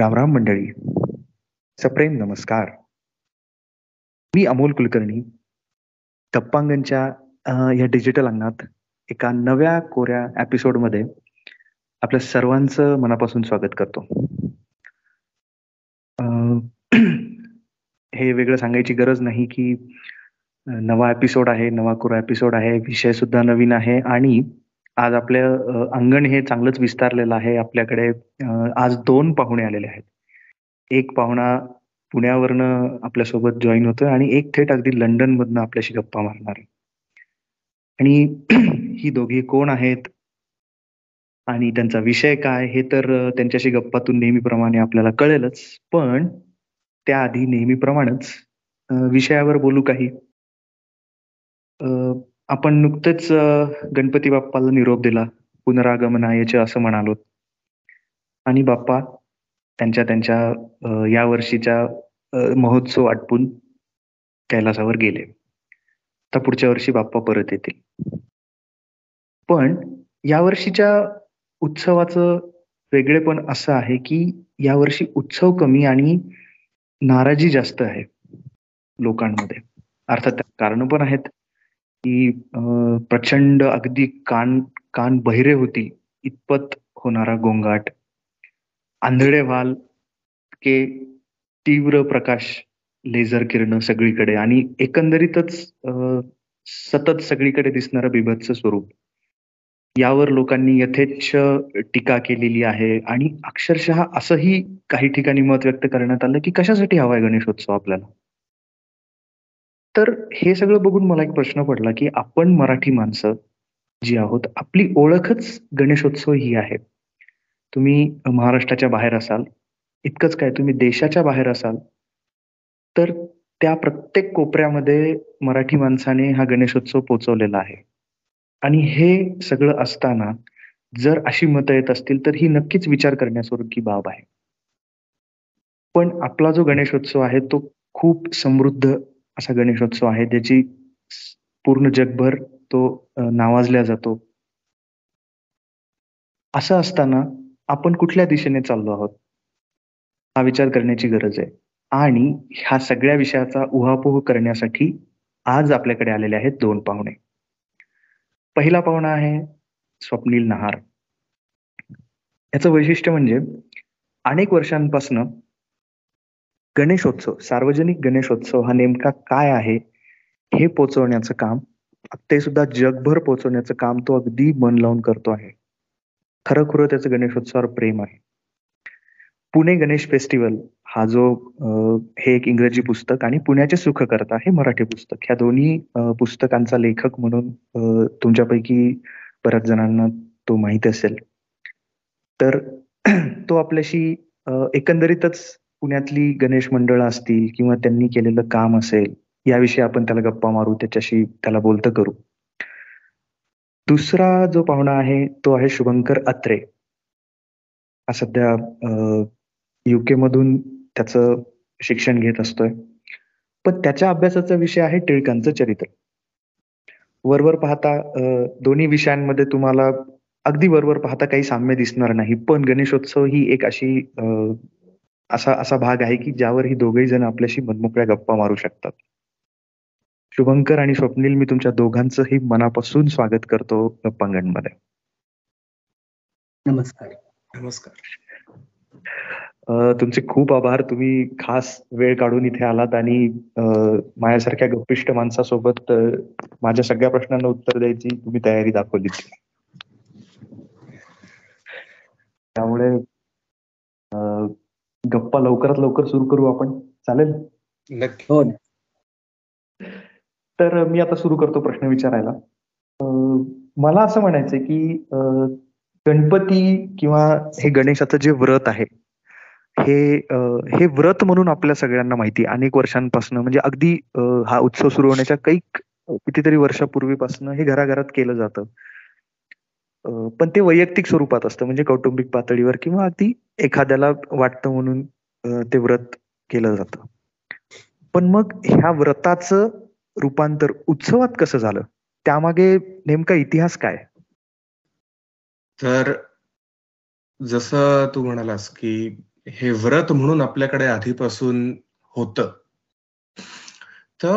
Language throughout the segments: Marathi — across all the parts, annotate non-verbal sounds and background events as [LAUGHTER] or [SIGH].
रामराम मंडळी. सप्रेम नमस्कार. मी अमोल कुलकर्णी गप्पांगणच्या या डिजिटल अंगणात एका नव्या कोऱ्या एपिसोडमध्ये आपल्या सर्वांचं मनापासून स्वागत करतो. [CLEARS THROAT] हे वेगळं सांगायची गरज नाही की नवा एपिसोड आहे नवा कोरा एपिसोड आहे विषय सुद्धा नवीन आहे आणि आज आपलं अंगण हे चांगलंच विस्तारलेलं आहे. आपल्याकडे आज दोन पाहुणे आलेले आहेत. एक पाहुणा पुण्यावरनं आपल्यासोबत जॉईन होतोय आणि एक थेट अगदी लंडन मधनं आपल्याशी गप्पा मारणार आहे. आणि [CLEARS THROAT] ही दोघी कोण आहेत? आणि त्यांचा विषय काय? हे तर त्यांच्याशी गप्पातून नेहमीप्रमाणे आपल्याला कळेलच. पण त्याआधी नेहमीप्रमाणेच विषयावर बोलू काही. आपण नुकतंच गणपती बाप्पाला निरोप दिला. पुनरागमनायचे असं म्हणालो. आणि बाप्पा त्यांच्या त्यांच्या या वर्षीच्या महोत्सव आटपून कैलासावर गेले. तर पुढच्या वर्षी बाप्पा परत येतील. पण या वर्षीच्या उत्सवाचं वेगळेपण असं आहे की यावर्षी उत्सव कमी आणि नाराजी जास्त आहे लोकांमध्ये. अर्थात कारण पण आहेत. की प्रचंड अगदी कान कान बहिरे होती इतपत होणारा गोंगाट. आंधळे व्हाल के तीव्र प्रकाश लेझर किरण सगळीकडे आणि एकंदरीतच सतत सगळीकडे दिसणारं बिभत्स स्वरूप. यावर लोकांनी यथेच्छ टीका केलेली आहे आणि अक्षरशः असंही काही ठिकाणी मत व्यक्त करण्यात आलं की कशासाठी हवाय गणेशोत्सव आपल्याला? तर हे सगळं बघून मला एक प्रश्न पडला की आपण मराठी माणसं जी आहोत आपली ओळखच गणेशोत्सव ही आहे. तुम्ही महाराष्ट्राच्या बाहेर असाल इतकंच काय तुम्ही देशाच्या बाहेर असाल तर त्या प्रत्येक कोपऱ्यामध्ये मराठी माणसाने हा गणेशोत्सव पोचवलेला आहे. आणि हे सगळं असताना जर अशी मतं येत असतील तर ही नक्कीच विचार करण्यासारखी बाब आहे. पण आपला जो गणेशोत्सव आहे तो खूप समृद्ध असा गणेशोत्सव आहे ज्याची पूर्ण जगभर तो नावाजल्या जातो. असं असताना आपण कुठल्या दिशेने चाललो आहोत? हा विचार करण्याची गरज आहे. आणि ह्या सगळ्या विषयाचा उहापोह करण्यासाठी आज आपल्याकडे आलेले आहेत दोन पाहुणे. पहिला पाहुणा आहे स्वप्नील नहार. याचं वैशिष्ट्य म्हणजे अनेक वर्षांपासून गणेशोत्सव सार्वजनिक गणेशोत्सव हा नेमका काय आहे हे पोचवण्याचं काम ते सुद्धा जगभर पोचवण्याचं काम तो अगदी मन लावून करतो आहे. खरं त्याचं गणेशोत्सवावर प्रेम आहे. पुणे गणेश फेस्टिवल हा जो हे एक इंग्रजी पुस्तक आणि पुण्याचे सुखकर्ता हे मराठी पुस्तक. ह्या दोन्ही पुस्तकांचा लेखक म्हणून तुमच्यापैकी बऱ्याच जणांना तो माहीत असेल. तर तो आपल्याशी एकंदरीतच पुण्यातली गणेश मंडळ असतील किंवा त्यांनी केलेलं काम असेल याविषयी आपण त्याला गप्पा मारू त्याच्याशी त्याला बोलतं करू. दुसरा जो पाहुणा आहे तो आहे शुभंकर अत्रे. हा सध्या युके मधून त्याचं शिक्षण घेत असतोय. पण त्याच्या अभ्यासाचा विषय आहे टिळकांचं चरित्र. वरवर पाहता दोन्ही विषयांमध्ये तुम्हाला अगदी वरवर पाहता काही साम्य दिसणार नाही पण गणेशोत्सव ही एक अशी असा असा भाग आहे की ज्यावर ही दोघेही जण आपल्याशी मनमोकळ्या गप्पा मारू शकतात. शुभंकर आणि स्वप्नील मी तुमच्या दोघांचंही मनापासून स्वागत करतो गप्पांगणमध्ये. नमस्कार. नमस्कार. तुमचे खूप आभार. तुम्ही खास वेळ काढून इथे आलात आणि माझ्यासारख्या गप्पिष्ट माणसासोबत माझ्या सगळ्या प्रश्नांना उत्तर द्यायची तुम्ही तयारी दाखवली त्यामुळे गप्पा लवकरात लवकर सुरू करू आपण. चालेल? नक्की. हो. तर मी आता सुरू करतो प्रश्न विचारायला. मला असं म्हणायचंय की गणपती किंवा हे गणेशाचं जे व्रत आहे हे हे व्रत म्हणून आपल्या सगळ्यांना माहिती अनेक वर्षांपासून म्हणजे अगदी हा उत्सव सुरू होण्याच्या काही कितीतरी वर्षापूर्वीपासून हे घराघरात केलं जातं. पण ते वैयक्तिक स्वरूपात असतं म्हणजे कौटुंबिक पातळीवर किंवा अगदी एखाद्याला वाटतं म्हणून ते व्रत केलं जातं. पण मग ह्या व्रताचं रूपांतर उत्सवात कसं झालं? त्यामागे नेमका इतिहास काय? तर जसं तू म्हणालास की हे व्रत म्हणून आपल्याकडे आधीपासून होत. तर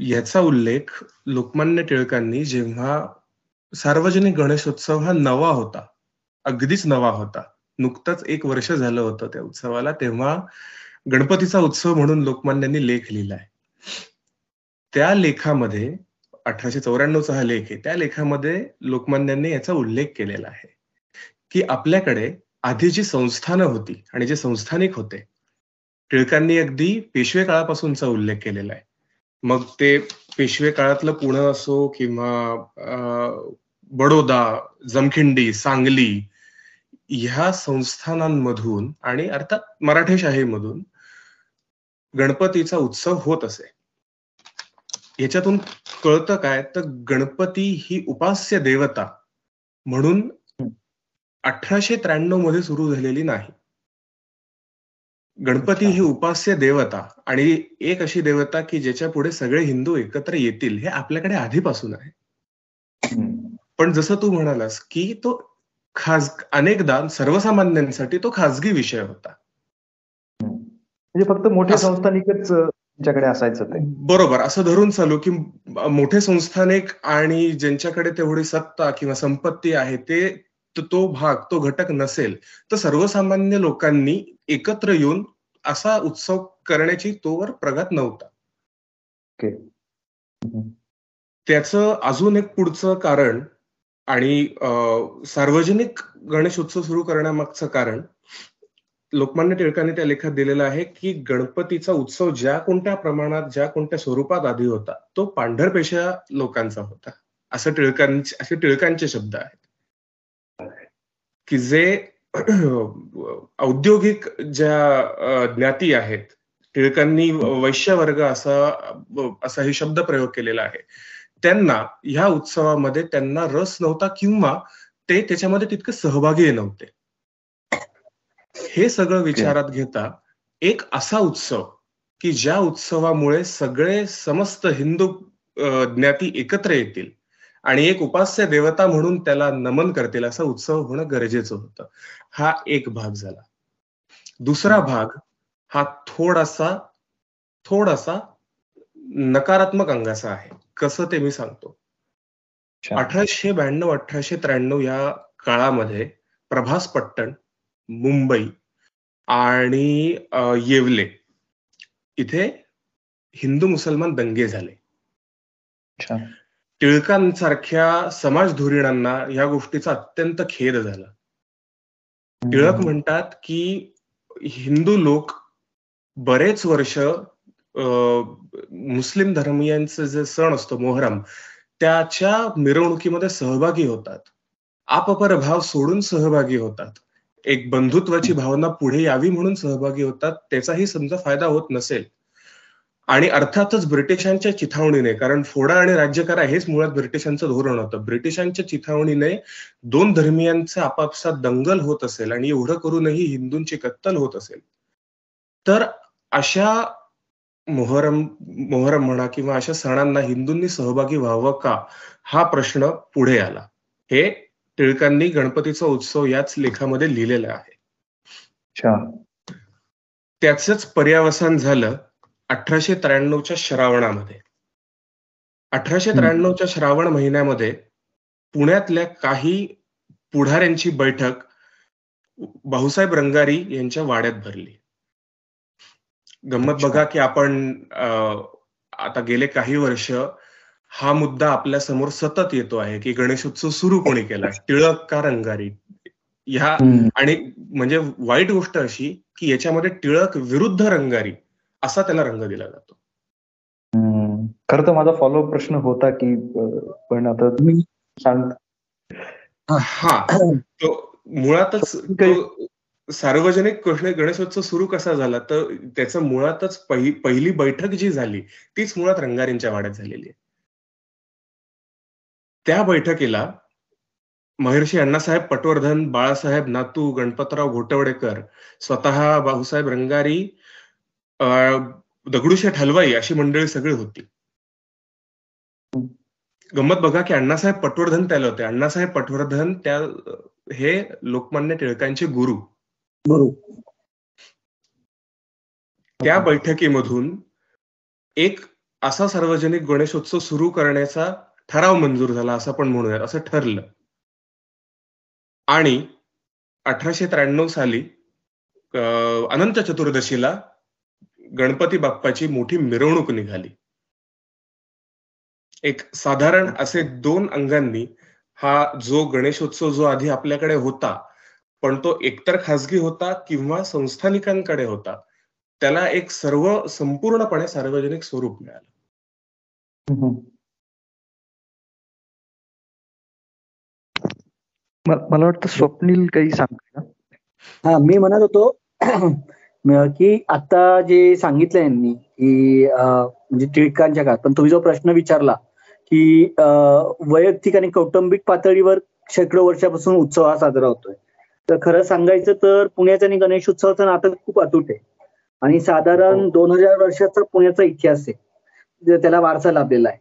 याचा उल्लेख लोकमान्य टिळकांनी जेव्हा सार्वजनिक गणेशोत्सव हा नवा होता. अगदीच नवा होता. नुकतंच एक वर्ष झालं होतं त्या उत्सवाला. तेव्हा गणपतीचा उत्सव म्हणून लोकमान्यांनी लेख लिहिलाय. त्या लेखामध्ये अठराशे चौऱ्याण्णवचा हा लेख आहे त्या लेखामध्ये लोकमान्यांनी याचा उल्लेख केलेला आहे. की आपल्याकडे आधी जी संस्थानं होती आणि जे संस्थानिक होते टिळकांनी अगदी पेशवे काळापासूनचा उल्लेख केलेला आहे. मग ते पेशवे काळातलं पुणे असो किंवा बडोदा जमखिंडी सांगली ह्या संस्थानांमधून आणि अर्थात मराठेशाहीमधून गणपतीचा उत्सव होत असे. याच्यातून कळतं काय? तर गणपती ही उपास्य देवता म्हणून अठराशे त्र्याण्णवमध्ये सुरू झालेली नाही. गणपती ही उपास्य देवता आणि एक अशी देवता की ज्याच्या पुढे सगळे हिंदू एकत्र येतील हे आपल्याकडे आधीपासून आहे. पण जसं तू म्हणालास की तो खास अनेकदा सर्वसामान्यांसाठी तो खासगी विषय होता. म्हणजे फक्त मोठ्या संस्थानिकच त्यांच्याकडे असायचं ते. बरोबर. असं धरून चालू की मोठे संस्थानिक आणि ज्यांच्याकडे तेवढी सत्ता किंवा संपत्ती आहे ते तो भाग तो घटक नसेल तर सर्वसामान्य लोकांनी एकत्र येऊन असा उत्सव करण्याची तोवर प्रगत नव्हता. त्याचं अजून एक पुढचं कारण आणि सार्वजनिक गणेश उत्सव सुरू करण्यामागचं कारण लोकमान्य टिळकांनी त्या लेखात दिलेला आहे की गणपतीचा उत्सव ज्या कोणत्या प्रमाणात ज्या कोणत्या स्वरूपात आधी होता तो पांढरपेशा लोकांचा होता. असं टिळकांचे असे टिळकांचे शब्द आहेत. की जे औद्योगिक ज्या ज्ञाती आहेत टिळकांनी वैश्य वर्ग असा असा हे शब्द प्रयोग केलेला आहे. त्यांना ह्या उत्सवामध्ये त्यांना रस नव्हता किंवा ते त्याच्यामध्ये तितके सहभागी नव्हते. हे सगळं विचारात घेता एक असा उत्सव की ज्या उत्सवामुळे सगळे समस्त हिंदू ज्ञाती एकत्र येतील आणि एक उपास्य देवता म्हणून त्याला नमन करतील असा उत्सव होणं गरजेचं होतं. हा एक भाग झाला. दुसरा भाग हा थोडासा थोडासा नकारात्मक अंगाचा आहे. कसं ते मी सांगतो. अठराशे ब्याण्णव अठराशे त्र्याण्णव या काळामध्ये प्रभास पट्टण मुंबई आणि येवले इथे हिंदू मुसलमान दंगे झाले. टिळकांसारख्या समाज धोरणांना या गोष्टीचा अत्यंत खेद झाला. टिळक म्हणतात की हिंदू लोक बरेच वर्ष मुस्लिम धर्मियांचे जे सण असतो मोहरम त्याच्या मिरवणुकीमध्ये सहभागी होतात. आपपर भाव सोडून सहभागी होतात एक बंधुत्वाची भावना पुढे यावी म्हणून सहभागी होतात त्याचाही समजा फायदा होत नसेल आणि अर्थातच ब्रिटिशांच्या चिथावणीने कारण फोडा आणि राज्य करा हेच मुळात ब्रिटिशांचं धोरण होतं ब्रिटिशांच्या चिथावणीने दोन धर्मियांचा आपापसात दंगल होत असेल आणि एवढं करूनही हिंदूंची कत्तल होत असेल तर अशा मोहरम मोहरम म्हणा किंवा अशा सणांना हिंदूंनी सहभागी व्हावं का? हा प्रश्न पुढे आला. हे टिळकांनी गणपतीचा उत्सव याच लेखामध्ये लिहिलेला आहे. त्याच पर्यावसान झालं अठराशे त्र्याण्णवच्या श्रावणामध्ये. अठराशे त्र्याण्णवच्या श्रावण महिन्यामध्ये पुण्यातल्या काही पुढाऱ्यांची बैठक भाऊसाहेब रंगारी यांच्या वाड्यात भरली. गंमत बघा की आपण आता गेले काही वर्ष हा मुद्दा आपल्यासमोर सतत येतो आहे की गणेशोत्सव सुरू कोणी केला? टिळक का रंगारी? ह्या आणि म्हणजे वाईट गोष्ट अशी की याच्यामध्ये टिळक विरुद्ध रंगारी असा त्याला रंग दिला जातो. खर तर माझा फॉलो प्रश्न होता की पण आता तुम्ही सांग. हा तो मुळातच सार्वजनिक कृष्ण गणेशोत्सव सुरू कसा झाला? तर त्याचं मुळातच पहिली बैठक जी झाली तीच मुळात रंगारींच्या वाड्यात झालेली आहे. त्या बैठकीला महर्षी अण्णासाहेब पटवर्धन बाळासाहेब नातू गणपतराव घोटवडेकर स्वतः बाहूसाहेब रंगारी दगडूशेठ हलवाई अशी मंडळी सगळी होती. गंमत बघा की अण्णासाहेब पटवर्धन त्याला होते. अण्णासाहेब पटवर्धन त्या हे लोकमान्य टिळकांचे गुरु. त्या बैठकीमधून एक असा सार्वजनिक गणेशोत्सव सुरू करण्याचा ठराव मंजूर झाला असं पण म्हणूयात असं ठरलं. आणि अठराशे त्र्याण्णव साली अनंत चतुर्दशीला गणपती बाप्पाची मोठी मिरवणूक निघाली. एक साधारण असे दोन अंगांनी हा जो गणेशोत्सव जो आधी आपल्याकडे होता पण तो एकतर खासगी होता किंवा संस्थानिकांकडे होता त्याला एक सर्व संपूर्णपणे सार्वजनिक स्वरूप मिळालं. मला वाटतं स्वप्नील काही सांग हा मी म्हणत होतो [CLEARS THROAT] की आता जे सांगितलं यांनी की म्हणजे टिळकांच्या काळात पण तुम्ही जो प्रश्न विचारला की वैयक्तिक आणि कौटुंबिक पातळीवर शेकडो वर्षापासून उत्सव हा साजरा होतोय. तर खरं सांगायचं तर पुण्याचा आणि गणेश उत्सवाचं नातं खूप अतूट आहे. आणि साधारण हो. दोन हजार वर्षाचा पुण्याचा इतिहास आहे. त्याला वारसा लाभलेला आहे.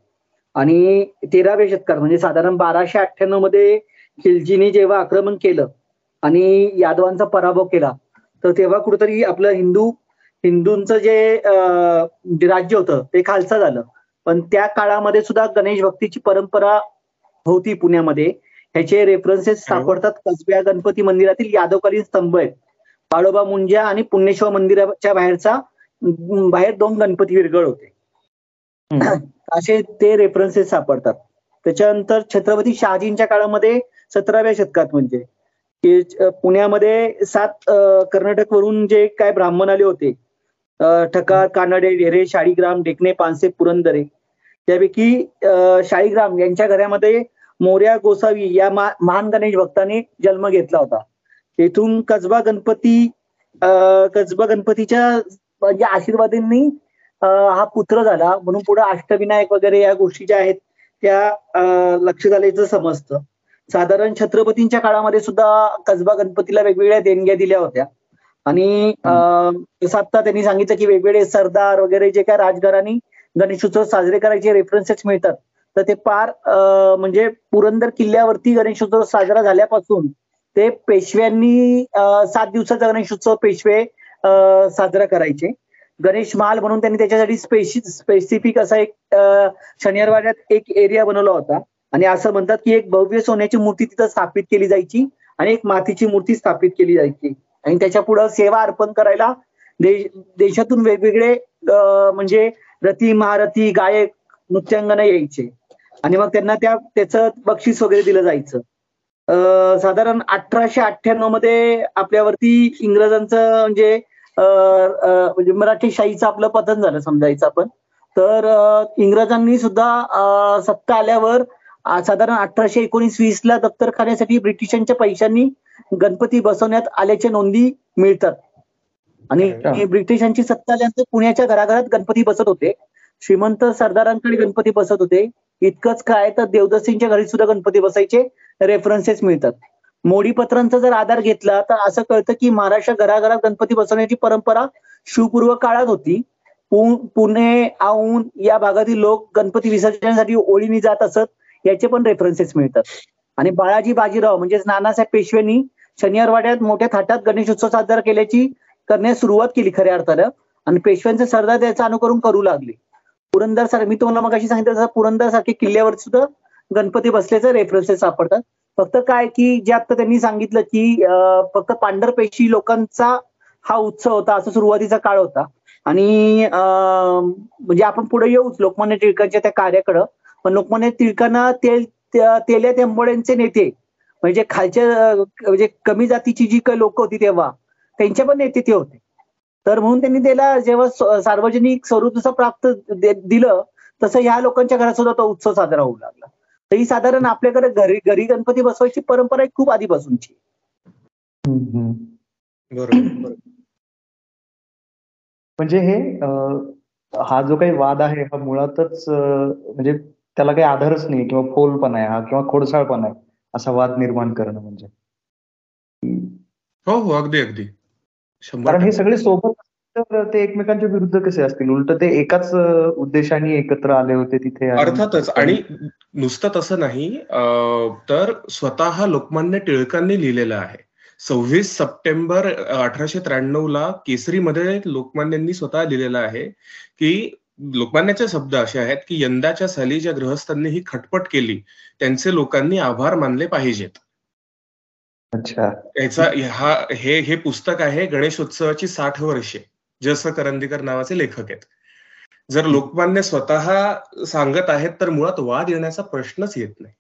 आणि तेराव्या शतकात म्हणजे साधारण बाराशे अठ्ठ्याण्णवमध्ये खिलजीने जेव्हा आक्रमण केलं आणि यादवांचा पराभव केला तर तेव्हा कुठेतरी आपलं हिंदू हिंदूंचं जे राज्य होतं ते खालचं झालं. पण त्या काळामध्ये सुद्धा गणेश भक्तीची परंपरा होती पुण्यामध्ये. ह्याचे रेफरन्सेस सापडतात. कसब्या गणपती मंदिरातील यादवकालीन स्तंभ आहेत. बाळोबा मुंजा आणि पुण्येश्वर मंदिराच्या बाहेरचा बाहेर दोन गणपती विरगळ होते. असे ते रेफरन्सेस सापडतात. त्याच्यानंतर छत्रपती शहाजींच्या काळामध्ये सतराव्या शतकात म्हणजे पुण्यामध्ये सात कर्नाटक वरून जे काय ब्राह्मण आले होते ठकार कानडे ढेरे शाळीग्राम डेकणे पानसे पुरंदरे त्यापैकी शाळीग्राम यांच्या घरामध्ये मोर्या गोसावी या महान गणेश भक्ताने जन्म घेतला होता. तेथून कसबा गणपती कसबा गणपतीच्या म्हणजे आशीर्वादींनी हा पुत्र झाला. म्हणून पुढे अष्टविनायक वगैरे या गोष्टी ज्या आहेत त्या लक्ष झाल्याचं समजतं. साधारण छत्रपतींच्या काळामध्ये सुद्धा कसबा गणपतीला वेगवेगळ्या देणग्या दिल्या होत्या. आणि जसं त्यांनी सांगितलं की वेगवेगळे सरदार वगैरे जे काय राजघरांनी गणेशोत्सव साजरे करायचे रेफरन्सेस मिळतात. तर ते पार म्हणजे पुरंदर किल्ल्यावरती गणेशोत्सव साजरा झाल्यापासून ते पेशव्यांनी सात दिवसाचा गणेशोत्सव पेशवे साजरा करायचे. गणेश महाल म्हणून त्यांनी त्याच्यासाठी स्पेशि स्पेसिफिक असा एक शनिवारवाड्यात एक एरिया बनवला होता. आणि असं म्हणतात की एक भव्य सोन्याची मूर्ती तिथं स्थापित केली जायची आणि एक मातीची मूर्ती स्थापित केली जायची. आणि त्याच्या पुढं सेवा अर्पण करायला देशातून वेगवेगळे म्हणजे रथी महारथी गायक नृत्यांगना यायचे. आणि मग त्यांना त्या त्याचं बक्षीस वगैरे दिलं जायचं. साधारण अठराशे अठ्ठ्याण्णवमध्ये आपल्यावरती इंग्रजांचं म्हणजे म्हणजे मराठी शाहीचं आपलं पतन झालं समजायचं आपण. तर इंग्रजांनी सुद्धा सत्ता आल्यावर साधारण अठराशे एकोणीस वीस ला दफ्तरखान्यासाठी ब्रिटिशांच्या पैशांनी गणपती बसवण्यात आल्याच्या नोंदी मिळतात. आणि ब्रिटिशांची सत्ता आल्यानंतर पुण्याच्या घराघरात गणपती बसत होते. श्रीमंत सरदारांकडे गणपती बसत होते. इतकंच काय तर देवदसींच्या घरी सुद्धा गणपती बसायचे रेफरन्सेस मिळतात. मोडीपत्रांचा जर आधार घेतला तर असं कळतं की महाराष्ट्र घराघरात गणपती बसवण्याची परंपरा शिवपूर्व काळात होती. पुणे औंध या भागातील लोक गणपती विसर्जनासाठी ओळीनी जात असत याचे पण रेफरन्सेस मिळतात. आणि बाळाजी बाजीराव म्हणजेच नानासाहेब पेशव्यांनी शनिवारवाड्यात मोठ्या थाटात गणेशोत्सव साजरा केल्याची करण्यास सुरुवात केली खऱ्या अर्थानं. आणि पेशव्यांचे सरदार त्याचं अनुकरण करू लागले. पुरंदर सारखं मी तुम्हाला मग अशी सांगितलं तसं पुरंदर सारखे किल्ल्यावर सुद्धा गणपती बसल्याचे रेफरन्सेस सापडतात. फक्त काय की जे आता त्यांनी सांगितलं की फक्त पांढरपेशी लोकांचा हा उत्सव होता असं सुरुवातीचा काळ होता. आणि म्हणजे आपण पुढे येऊच लोकमान्य टिळकांच्या त्या कार्याकडं. पण लोकमान्य टिळकांना तेल तेल्या तेंबोड्यांचे नेते म्हणजे खालच्या म्हणजे कमी जातीची जी काही लोक होती तेव्हा त्यांचे पण नेते ते होते. तर म्हणून त्यांनी त्याला जेव्हा सार्वजनिक स्वरूप जसं प्राप्त दिलं तसं ह्या लोकांच्या घरात सुद्धा तो उत्सव साजरा होऊ लागला. तर ही साधारण आपल्याकडे घरी घरी गणपती बसवायची परंपरा खूप आधीपासूनची बरोबर म्हणजे हे हा जो काही वाद आहे हा मुळातच म्हणजे त्याला काही आधारच नाही किंवा फोलपणा आहे हा किंवा खोडसाळपणा आहे असा वाद निर्माण करणं म्हणजे. हो हो अगदी अगदी. कारण हे सगळे सोबत तर ते एकमेकांच्या विरुद्ध कसे असतील? उलट ते एकाच उद्देशाने एकत्र आले होते तिथे अर्थातच. आणि नुसतं तसं नाही तर स्वतः लोकमान्य टिळकांनी लिहिलेलं आहे. सव्वीस सप्टेंबर अठराशे त्र्याण्णव ला केसरीमध्ये लोकमान्यांनी स्वतः लिहिलेलं आहे की लोकमान्याचे शब्द असे आहेत की यंदाच्या साली ज्या गृहस्थांनी ही खटपट केली त्यांचे लोकांनी आभार मानले पाहिजेत. अच्छा. याचा हा हे हे पुस्तक आहे गणेशोत्सवाची साठ वर्षे जस करंदीकर नावाचे लेखक आहेत. जर लोकमान्य स्वतः सांगत आहेत तर मुळात वाद येण्याचा प्रश्नच येत नाही.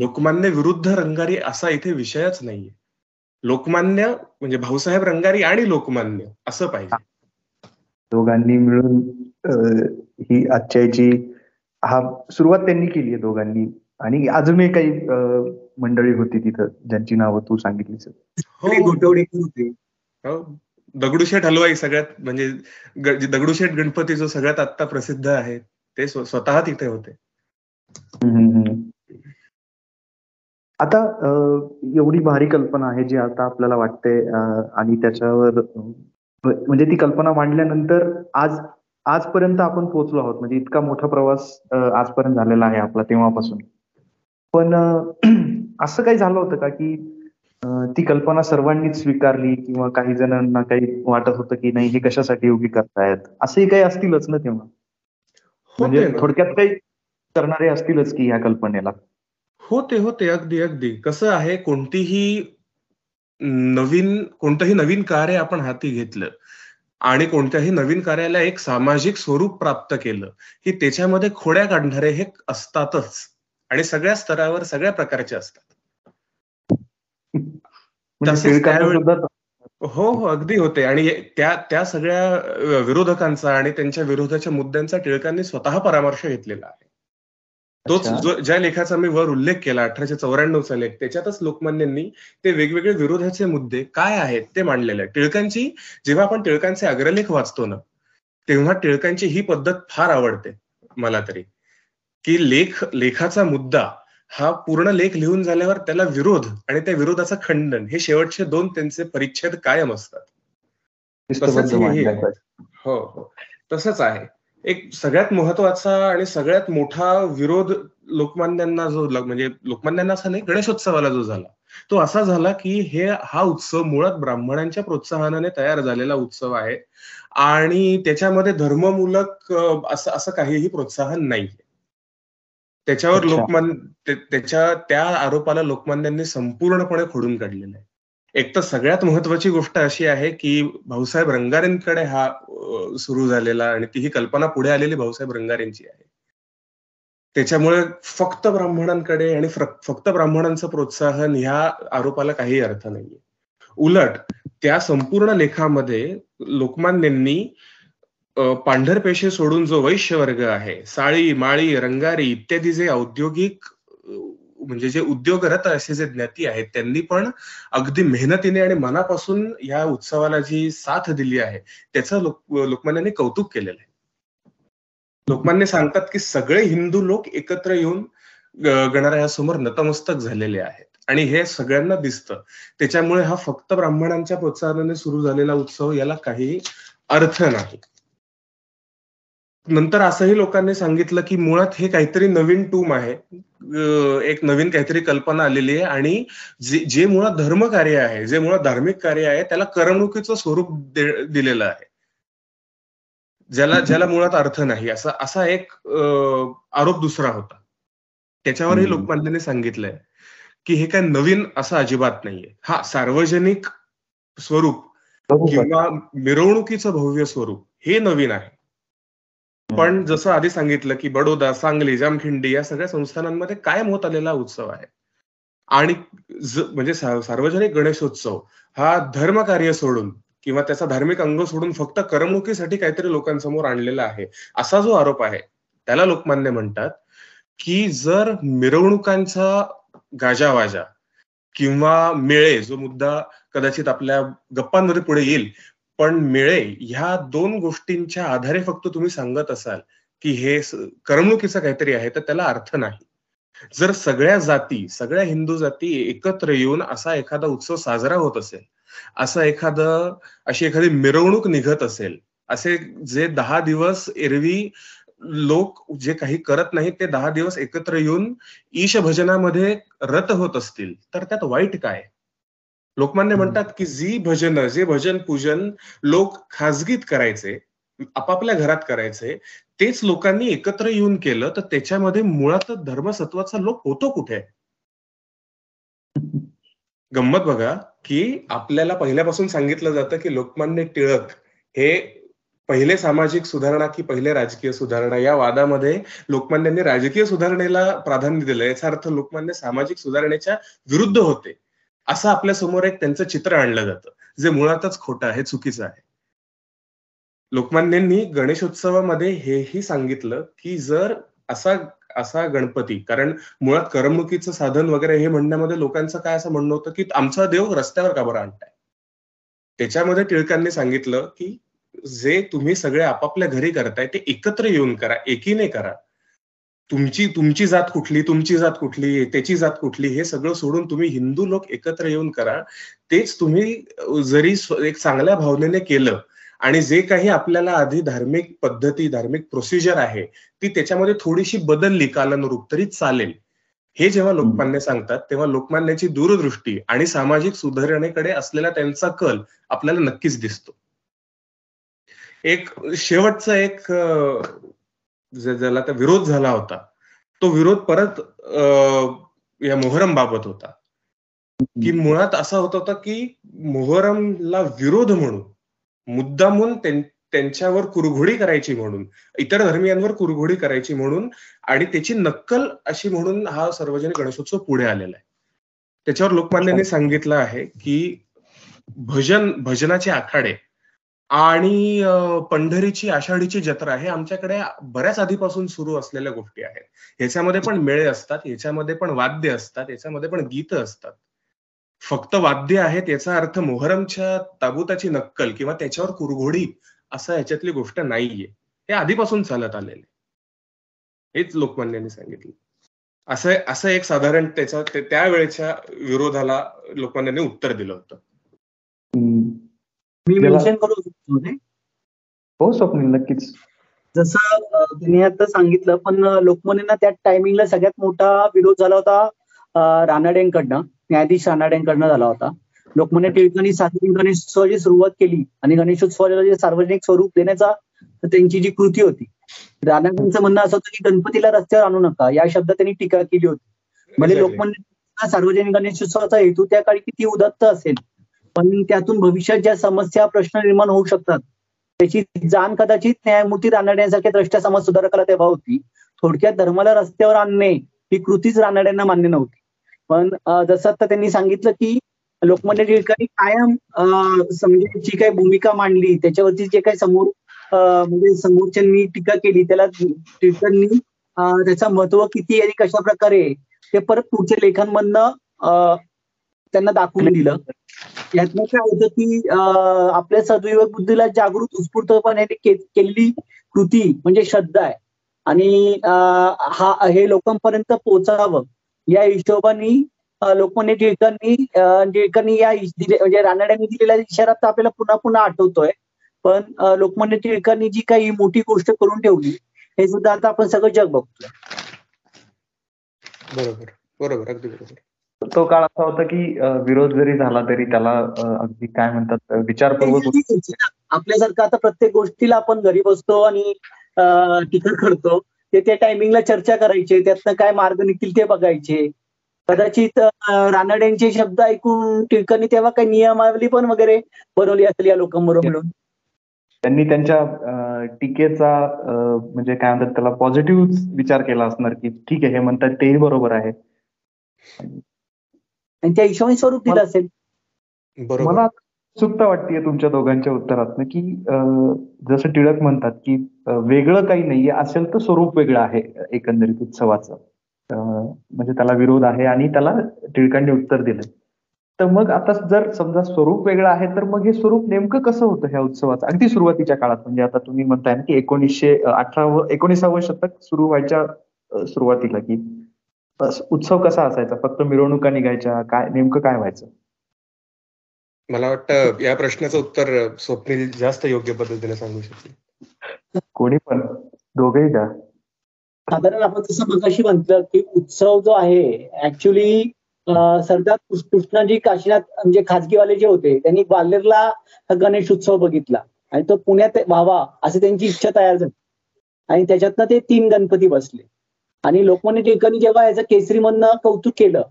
लोकमान्य विरुद्ध रंगारी असा इथे विषयच नाहीये. लोकमान्य म्हणजे भाऊसाहेब रंगारी आणि लोकमान्य असं पाहिजे. दोघांनी मिळून ही आजच्याची हा सुरुवात त्यांनी केली आहे दोघांनी. आणि अजूनही काही मंडळी होती तिथं ज्यांची नावं तू सांगितलीस. हो. दगडूशेठ हलवाई सगळ्यात म्हणजे दगडूशेठ गणपती जो सगळ्यात आता प्रसिद्ध आहे ते स्वतः तिथे होते. आता एवढी भारी कल्पना आहे जी आता आपल्याला वाटते आणि त्याच्यावर म्हणजे ती कल्पना मांडल्यानंतर आज आजपर्यंत आपण पोहोचलो आहोत. म्हणजे इतका मोठा प्रवास आजपर्यंत झालेला आहे आपला तेव्हापासून. पण असं काही झालं होतं का की ती कल्पना सर्वांनीच स्वीकारली किंवा काही जणांना काही वाटत होतं की नाही हे कशासाठी योगी करतायत? असंही काही असतीलच ना तेव्हा? म्हणजे थोडक्यात काही करणारे असतीलच की ह्या कल्पनेला? होते होते. अगदी अगदी. कसं आहे कोणतीही नवीन कोणतंही नवीन कार्य आपण हाती घेतलं आणि कोणत्याही नवीन कार्याला एक सामाजिक स्वरूप प्राप्त केलं की त्याच्यामध्ये खोड्या काढणारे हे असतातच. आणि सगळ्या स्तरावर सगळ्या प्रकारचे असतात. म्हणजे हो हो अगदी होते. आणि त्या त्या सगळ्या विरोधकांचा आणि त्यांच्या विरोधाच्या मुद्द्यांचा टिळकांनी स्वतः परामर्श घेतलेला आहे. तोच जो ज्या लेखाचा मी वर उल्लेख केला अठराशे चौऱ्याण्णवचा लेख त्याच्यातच लोकमान्यांनी ते वेगवेगळे विरोधाचे मुद्दे काय आहेत ते मांडलेले आहेत. टिळकांची जेव्हा आपण टिळकांचे अग्रलेख वाचतो ना तेव्हा टिळकांची ही पद्धत फार आवडते मला तरी. की लेख लेखाचा मुद्दा हा पूर्ण लेख लिहून झाल्यावर त्याला विरोध आणि त्या विरोधाचं खंडन हे शेवटचे दोन त्यांचे परिच्छेद कायम असतात. हो हो तसंच आहे. एक सगळ्यात महत्त्वाचा आणि सगळ्यात मोठा विरोध लोकमान्यांना जो म्हणजे लोकमान्यांना असा नाही गणेशोत्सवाला जो झाला तो असा झाला की हे हा उत्सव मुळात ब्राह्मणांच्या प्रोत्साहनाने तयार झालेला उत्सव आहे आणि त्याच्यामध्ये धर्ममूलक असं असं काहीही प्रोत्साहन नाही त्याच्यावर लोकमान्य त्याच्या त्या आरोपाला लोकमान्यांनी संपूर्णपणे खोडून काढलेलं आहे. एक तर सगळ्यात महत्वाची गोष्ट अशी आहे की भाऊसाहेब रंगारेंकडे हा सुरू झालेला आणि ती ही कल्पना पुढे आलेली भाऊसाहेब रंगारेंची आहे. त्याच्यामुळे फक्त ब्राह्मणांकडे आणि फक्त ब्राह्मणांचं प्रोत्साहन ह्या आरोपाला काही अर्थ नाहीये. उलट त्या संपूर्ण लेखामध्ये लोकमान्यांनी पांढरपेशे सोडून जो वैश्य वर्ग आहे साळी माळी रंगारी इत्यादी जे औद्योगिक म्हणजे जे उद्योगरत असे जे ज्ञाती आहेत त्यांनी पण अगदी मेहनतीने आणि मनापासून या उत्सवाला जी साथ दिली आहे त्याचं लोक लोकमान्यांनी कौतुक केलेलं आहे. लोकमान्य सांगतात की सगळे हिंदू लोक एकत्र येऊन गणरायासमोर नतमस्तक झालेले आहेत. आणि हे सगळ्यांना दिसतं. त्याच्यामुळे हा फक्त ब्राह्मणांच्या प्रोत्साहनाने सुरू झालेला उत्सव याला काही अर्थ नाही. नंतर असंही लोकांनी सांगितलं की मुळात हे काहीतरी नवीन टूम आहे. एक नवीन काहीतरी कल्पना आलेली आहे आणि जे जे मुळात धर्म कार्य आहे जे मुळात धार्मिक कार्य आहे त्याला करमणुकीचं स्वरूप दिलेलं आहे. ज्याला ज्याला मुळात अर्थ नाही. असा असा एक आरोप दुसरा होता. त्याच्यावरही लोकमान्यांनी सांगितलंय की हे काय नवीन असं अजिबात नाहीये. हा सार्वजनिक स्वरूप किंवा मिरवणुकीचं भव्य स्वरूप हे नवीन आहे. पण जसं आधी सांगितलं की बडोदा सांगली जामखिंडी या सगळ्या संस्थानांमध्ये कायम होत आलेला उत्सव आहे. आणि म्हणजे सार्वजनिक गणेशोत्सव हा धर्म कार्य सोडून किंवा त्याचा धार्मिक अंग सोडून फक्त करमणुकीसाठी काहीतरी लोकांसमोर आणलेला आहे असा जो आरोप आहे त्याला लोकमान्य म्हणतात की जर मिरवणुकांचा गाजावाजा किंवा मेळे जो मुद्दा कदाचित आपल्या गप्पांमध्ये पुढे येईल पण मिळे ह्या दोन गोष्टींच्या आधारे फक्त तुम्ही सांगत असाल की हे करमणुकीचं काहीतरी आहे तर त्याला अर्थ नाही. जर सगळ्या जाती सगळ्या हिंदू जाती एकत्र येऊन असा एखादा उत्सव साजरा होत असेल असं एखादं अशी एखादी मिरवणूक निघत असेल असे जे दहा दिवस एरवी लोक जे काही करत नाहीत ते दहा दिवस एकत्र येऊन ईश भजनामध्ये रत होत असतील तर त्यात वाईट काय? लोकमान्य म्हणतात की जी भजन जे भजन पूजन लोक खाजगीत करायचे आपापल्या घरात करायचे तेच लोकांनी एकत्र येऊन केलं तर त्याच्यामध्ये मुळातच धर्मसत्वाचा लोक होतो कुठे? गंमत बघा की आपल्याला पहिल्यापासून सांगितलं जातं की लोकमान्य टिळक हे पहिले सामाजिक सुधारणा की पहिले राजकीय सुधारणा या वादामध्ये लोकमान्यांनी राजकीय सुधारणेला प्राधान्य दिलं. याचा अर्थ लोकमान्य सामाजिक सुधारणेच्या विरुद्ध होते. असं आपल्यासमोर एक त्यांचं चित्र आणलं जातं. जे मुळातच खोटं आहे चुकीचं आहे. लोकमान्यांनी गणेशोत्सवामध्ये हेही सांगितलं की जर असा असा गणपती कारण मुळात करमणुकीचं साधन वगैरे हे म्हणण्यामध्ये लोकांचं काय असं म्हणणं होतं की आमचा देव रस्त्यावर का बरं आणताय? त्याच्यामध्ये टिळकांनी सांगितलं की जे तुम्ही सगळे आपापल्या घरी करताय ते एकत्र येऊन करा एकीने करा. तुमची तुमची जात कुठली तुमची जात कुठली त्याची जात कुठली हे सगळं सोडून तुम्ही हिंदू लोक एकत्र येऊन करा. तेच तुम्ही जरी एक चांगल्या भावनेने केलं आणि जे काही आपल्याला आधी धार्मिक पद्धती धार्मिक प्रोसिजर आहे ती त्याच्यामध्ये थोडीशी बदलली कालानुरूप तरी चालेल. हे जेव्हा लोकमान्य सांगतात तेव्हा लोकमान्याची दूरदृष्टी आणि सामाजिक सुधारणेकडे असलेला त्यांचा कल आपल्याला नक्कीच दिसतो. एक शेवटचा एक ज्याला त्या विरोध झाला होता तो विरोध परत या मोहरम बाबत होता. की मुळात असा होत होता की मोहरमला विरोध म्हणून मुद्दामून त्यांच्यावर कुरघोडी करायची म्हणून इतर धर्मियांवर कुरघोडी करायची म्हणून आणि त्याची नक्कल अशी म्हणून हा सार्वजनिक गणेशोत्सव पुढे आलेला आहे. त्याच्यावर लोकमान्यांनी सांगितलं आहे की भजन भजनाचे आखाडे आणि पंढरीची आषाढीची जत्रा हे आमच्याकडे बऱ्याच आधीपासून सुरू असलेल्या गोष्टी आहेत. ह्याच्यामध्ये पण मेळे असतात ह्याच्यामध्ये पण वाद्य असतात याच्यामध्ये पण गीत असतात. फक्त वाद्य आहेत याचा अर्थ मोहरमच्या ताबुताची नक्कल किंवा त्याच्यावर कुरघोडी असं ह्याच्यातली गोष्ट नाहीये. हे आधीपासून चालत आलेले हेच लोकमान्यांनी सांगितलं. असं असं एक साधारण त्याच्या त्यावेळेच्या विरोधाला लोकमान्यांनी उत्तर दिलं होतं. मी मेन्शन करू शकतो हो स्वप्नील नक्कीच. जसं तुम्ही आता सांगितलं पण लोकमान्यांना त्या टायमिंगला सगळ्यात मोठा विरोध झाला होता रानाड्यांकडनं न्यायाधीश रानाड्यांकडनं झाला होता. लोकमान्य टिळकांनी सार्वजनिक गणेशोत्सवाची सुरुवात केली आणि गणेशोत्सवाला जे सार्वजनिक स्वरूप देण्याचा त्यांची जी कृती होती. रानाड्यांचं म्हणणं असं होतं की गणपतीला रस्त्यावर आणू नका या शब्दात त्यांनी टीका केली होती. म्हणजे लोकमान्य सार्वजनिक गणेशोत्सवाचा हेतू त्या काळी किती उदत्त असेल पण त्यातून भविष्यात ज्या समस्या प्रश्न निर्माण होऊ शकतात त्याची जाण कदाचित न्यायमूर्ती रानड्यांसारख्या द्रष्ट्या समाज सुधारकाला तेव्हा होती थोडक्यात धर्माला रस्त्यावर आणणे ही कृतीच रानड्यांना मान्य नव्हती. पण जसं आता त्यांनी सांगितलं की लोकमान्य टिळकांनी कायम म्हणजे जी काही भूमिका मांडली त्याच्यावरती जे काही समोर म्हणजे समोरच्यांनी टीका केली त्याला टिळकांनी त्याचं महत्त्व किती आणि कशा प्रकारे ते परत पुढच्या लेखांमधनं त्यांना दाखवून दिलं. यातनं काय होतं की आपल्या सद्विवेक बुद्धीला जागृत उत्स्फूर्तपणे केलेली कृती म्हणजे श्रद्धा आहे. आणि हा हे लोकांपर्यंत पोहोचावं या हिशोबाने लोकमान्य टिळकांनी टिळकांनी या म्हणजे रानड्यांनी दिलेल्या इशारा तर आपल्याला पुन्हा पुन्हा आठवतोय. पण लोकमान्य टिळकांनी जी काही मोठी गोष्ट करून ठेवली हे सुद्धा आता आपण सगळं जग बघतोय. बरोबर बरोबर अगदी बरोबर. तो काळ असा होता की विरोध जरी झाला तरी त्याला अगदी काय म्हणतात विचारपूर्वक आपल्यासारखं आता प्रत्येक गोष्टीला आपण घरी बसतो आणि टीका करतो. ते त्या टायमिंगला चर्चा करायचे. त्यातनं काय मार्ग निघतील ते बघायचे. कदाचित रानड्यांचे शब्द ऐकून टिळकांनी तेव्हा काही नियमावली पण वगैरे बनवली असेल या लोकांबरोबर मिळून. त्यांनी त्यांच्या टीकेचा म्हणजे काय म्हणतात त्याला पॉझिटिव्ह विचार केला असणार की ठीक आहे हे म्हणतात तेही बरोबर आहे. आणि त्या हिशोबाने स्वरूप दिलं असेल. मला उत्सुकता वाटतेय तुमच्या दोघांच्या उत्तरात की जसं टिळक म्हणतात की वेगळं काही नाहीये असेल तर स्वरूप वेगळं आहे एकंदरीत उत्सवाचं. म्हणजे त्याला विरोध आहे आणि त्याला टिळकांनी उत्तर दिलंय. तर मग आता जर समजा स्वरूप वेगळं आहे तर मग हे स्वरूप नेमकं कसं होतं ह्या उत्सवाचं? अगदी सुरुवातीच्या काळात म्हणजे आता तुम्ही म्हणताय ना की एकोणीसशे अठरावं एकोणीसावं शतक सुरू व्हायच्या सुरुवातीला की उत्सव कसा असायचा? फक्त मिरवणुका निघायच्या काय नेमकं काय व्हायचं? मला वाटतं या प्रश्नाचं उत्तर स्वप्नील जास्त योग्य पद्धतीने सांगू शकतो कोणी पण? दोघेही द्या साधारण आपण जसं मगाशी म्हटलं की उत्सव जो आहे ऍक्च्युली सरदार कृष्णाजी काशीनाथ म्हणजे खाजगीवाले जे होते त्यांनी ग्वाल्हेरला गणेश उत्सव बघितला. आणि तो पुण्यात व्हावा अशी त्यांची इच्छा तयार झाली. आणि त्याच्यातनं ते तीन गणपती बसले. आणि लोकमान्य टिळकांनी जेव्हा याचं केसरीमधनं कौतुक केलं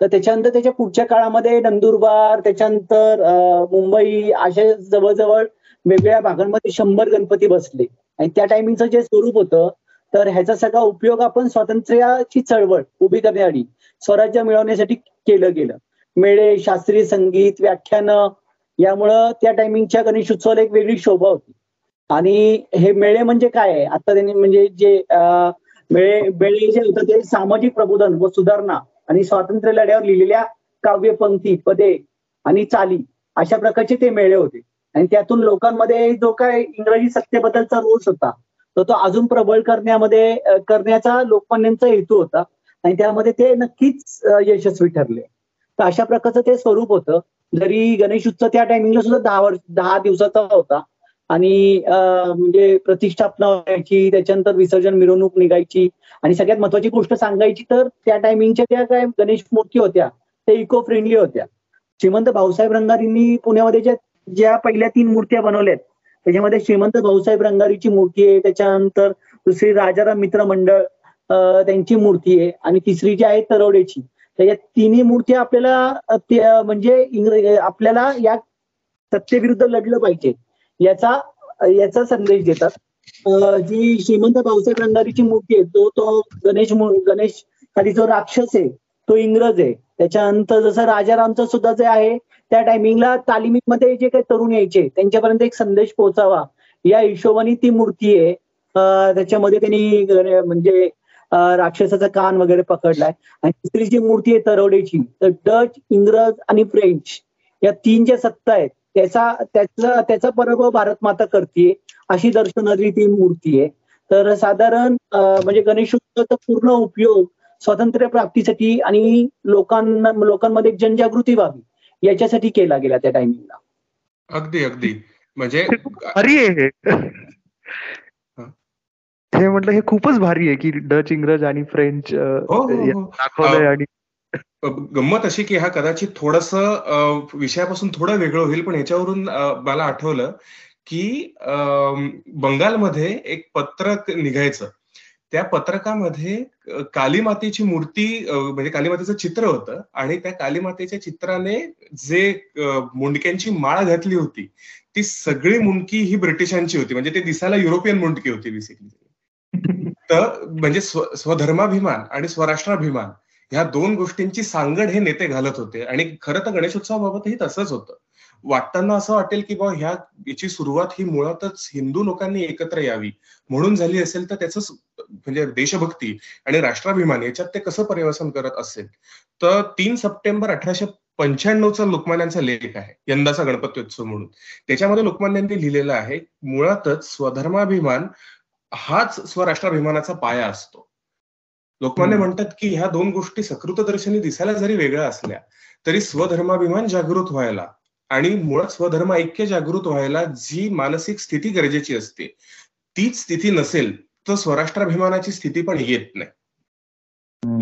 तर त्याच्यानंतर त्याच्या पुढच्या काळामध्ये नंदुरबार त्याच्यानंतर मुंबई अशा जवळजवळ वेगवेगळ्या भागांमध्ये शंभर गणपती बसले. आणि त्या टायमिंगचं जे स्वरूप होतं तर ह्याचा सगळा उपयोग आपण स्वातंत्र्याची चळवळ उभी करण्यासाठी स्वराज्य मिळवण्यासाठी केलं गेलं. मेळे शास्त्रीय संगीत व्याख्यानं यामुळं त्या टायमिंगच्या गणेशोत्सवाला एक वेगळी शोभा होती. आणि हे मेळे म्हणजे काय आहे? आता त्यांनी म्हणजे जे मेळे मेळे जे होतं ते सामाजिक प्रबोधन व सुधारणा आणि स्वातंत्र्य लढ्यावर लिहिलेल्या काव्यपंक्ती पदे आणि चाली अशा प्रकारचे ते मेळे होते. आणि त्यातून लोकांमध्ये जो काय इंग्रजी सत्तेबद्दलचा रोष होता तर तो अजून प्रबळ करण्यामध्ये करण्याचा लोकमान्यांचा हेतू होता. आणि त्यामध्ये ते नक्कीच यशस्वी ठरले. तर अशा प्रकारचं ते स्वरूप होतं. जरी गणेश उत्सव त्या टायमिंगला सुद्धा दहा वर्ष दहा दिवसाचा होता. आणि म्हणजे प्रतिष्ठापना व्हायची त्याच्यानंतर विसर्जन मिरवणूक निघायची. आणि सगळ्यात महत्वाची गोष्ट सांगायची तर त्या टायमिंगच्या त्या काय गणेश मूर्ती होत्या त्या इको फ्रेंडली होत्या. श्रीमंत भाऊसाहेब रंगारींनी पुण्यामध्ये ज्या ज्या पहिल्या तीन मूर्त्या बनवल्यात त्याच्यामध्ये श्रीमंत भाऊसाहेब रंगारीची मूर्ती आहे त्याच्यानंतर दुसरी राजाराम मित्र मंडळ त्यांची मूर्ती आहे आणि तिसरी जी आहे तरवडेची त्याच्या तिन्ही मूर्ती आपल्याला म्हणजे इंग्रज आपल्याला या सत्तेविरुद्ध लढलं पाहिजे. याचा याचा संदेश देतात. जी श्रीमंत भाऊसाहेब रंगारीची मूर्ती आहे तो तो गणेश गणेश खाली जो राक्षस आहे तो इंग्रज आहे. त्याच्यानंतर जसं राजारामचं सुद्धा जे आहे त्या टायमिंगला तालिमीमध्ये जे काही तरुण यायचे त्यांच्यापर्यंत एक संदेश पोहोचावा. या हिशोबाने ती मूर्ती आहे. त्याच्यामध्ये त्यांनी म्हणजे राक्षसाचा कान वगैरे पकडलाय. आणि तिसरी जी मूर्ती आहे तरवडेची तर डच इंग्रज आणि फ्रेंच या तीन ज्या सत्ता आहेत. त्याचा त्याचा त्याचा पराभव भारत माता करते अशी दर्शनारी ती मूर्ती आहे. तर साधारण म्हणजे गणेशोत्सवाचा पूर्ण उपयोग स्वातंत्र्य प्राप्तीसाठी आणि लोकांना लोकांमध्ये जनजागृती व्हावी याच्यासाठी केला गेला त्या टायमिंगला अगदी अगदी. म्हणजे भारी आहे हे. म्हटलं हे खूपच भारी आहे की डच इंग्रज आणि फ्रेंच हो, हो, हो. दाखवलंय आणि गंमत अशी की हा कदाचित थोडस विषयापासून थोडं वेगळं होईल पण ह्याच्यावरून मला आठवलं की बंगालमध्ये एक पत्रक निघायचं. त्या पत्रकामध्ये कालीमातेची मूर्ती म्हणजे कालीमातेचं चित्र होतं आणि त्या कालीमातेच्या चित्राने जे मुंडक्यांची माळ घातली होती ती सगळी मुंडकी ही ब्रिटिशांची होती. म्हणजे ते दिसायला युरोपियन मुंडकी होती बेसिकली [LAUGHS] तर म्हणजे स्वधर्माभिमान आणि स्वराष्ट्राभिमान. ह्या दोन गोष्टींची सांगड हे नेते घालत होते. आणि खरं तर गणेशोत्सवाबाबतही तसंच होतं. वाटताना असं वाटेल की बा ह्या याची सुरुवात ही मुळातच हिंदू लोकांनी एकत्र यावी. म्हणून झाली असेल तर त्याच म्हणजे देशभक्ती आणि राष्ट्राभिमान याच्यात ते कसं पर्यवसन करत असेल? तर तीन सप्टेंबर अठराशे पंच्याण्णवचा लोकमान्यांचा लेख आहे. यंदाचा गणपत्योत्सव म्हणून. त्याच्यामध्ये लोकमान्यांनी लिहिलेला आहे मुळातच स्वधर्माभिमान हाच स्वराष्ट्राभिमानाचा पाया असतो. लोकमान्य म्हणतात की ह्या दोन गोष्टी सकृतदर्शनी दिसायला जरी वेगळ्या असल्या तरी स्वधर्माभिमान जागृत व्हायला आणि मुळात स्वधर्म ऐक्य जागृत व्हायला जी मानसिक स्थिती गरजेची असते तीच स्थिती नसेल तर स्वराष्ट्राभिमानाची स्थिती पण येत नाही.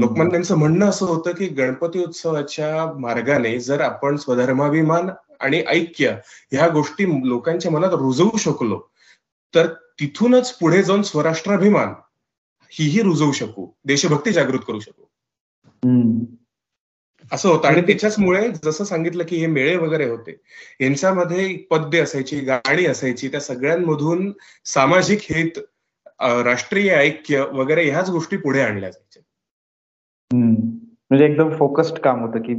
लोकमान्यांचं म्हणणं असं होतं की गणपती उत्सवाच्या मार्गाने जर आपण स्वधर्माभिमान आणि ऐक्य ह्या गोष्टी लोकांच्या मनात रुजवू शकलो तर तिथूनच पुढे जाऊन स्वराष्ट्राभिमान हीही रुजवू शकू देशभक्ती जागृत करू शकू. असं होतं. आणि त्याच्याचमुळे जसं सांगितलं की हे मेळे वगैरे होते यांच्यामध्ये पद्य असायची गाणी असायची त्या सगळ्यांमधून सामाजिक हित राष्ट्रीय ऐक्य वगैरे ह्याच गोष्टी पुढे आणल्या जायच्या. म्हणजे एकदम फोकस्ड काम होतं की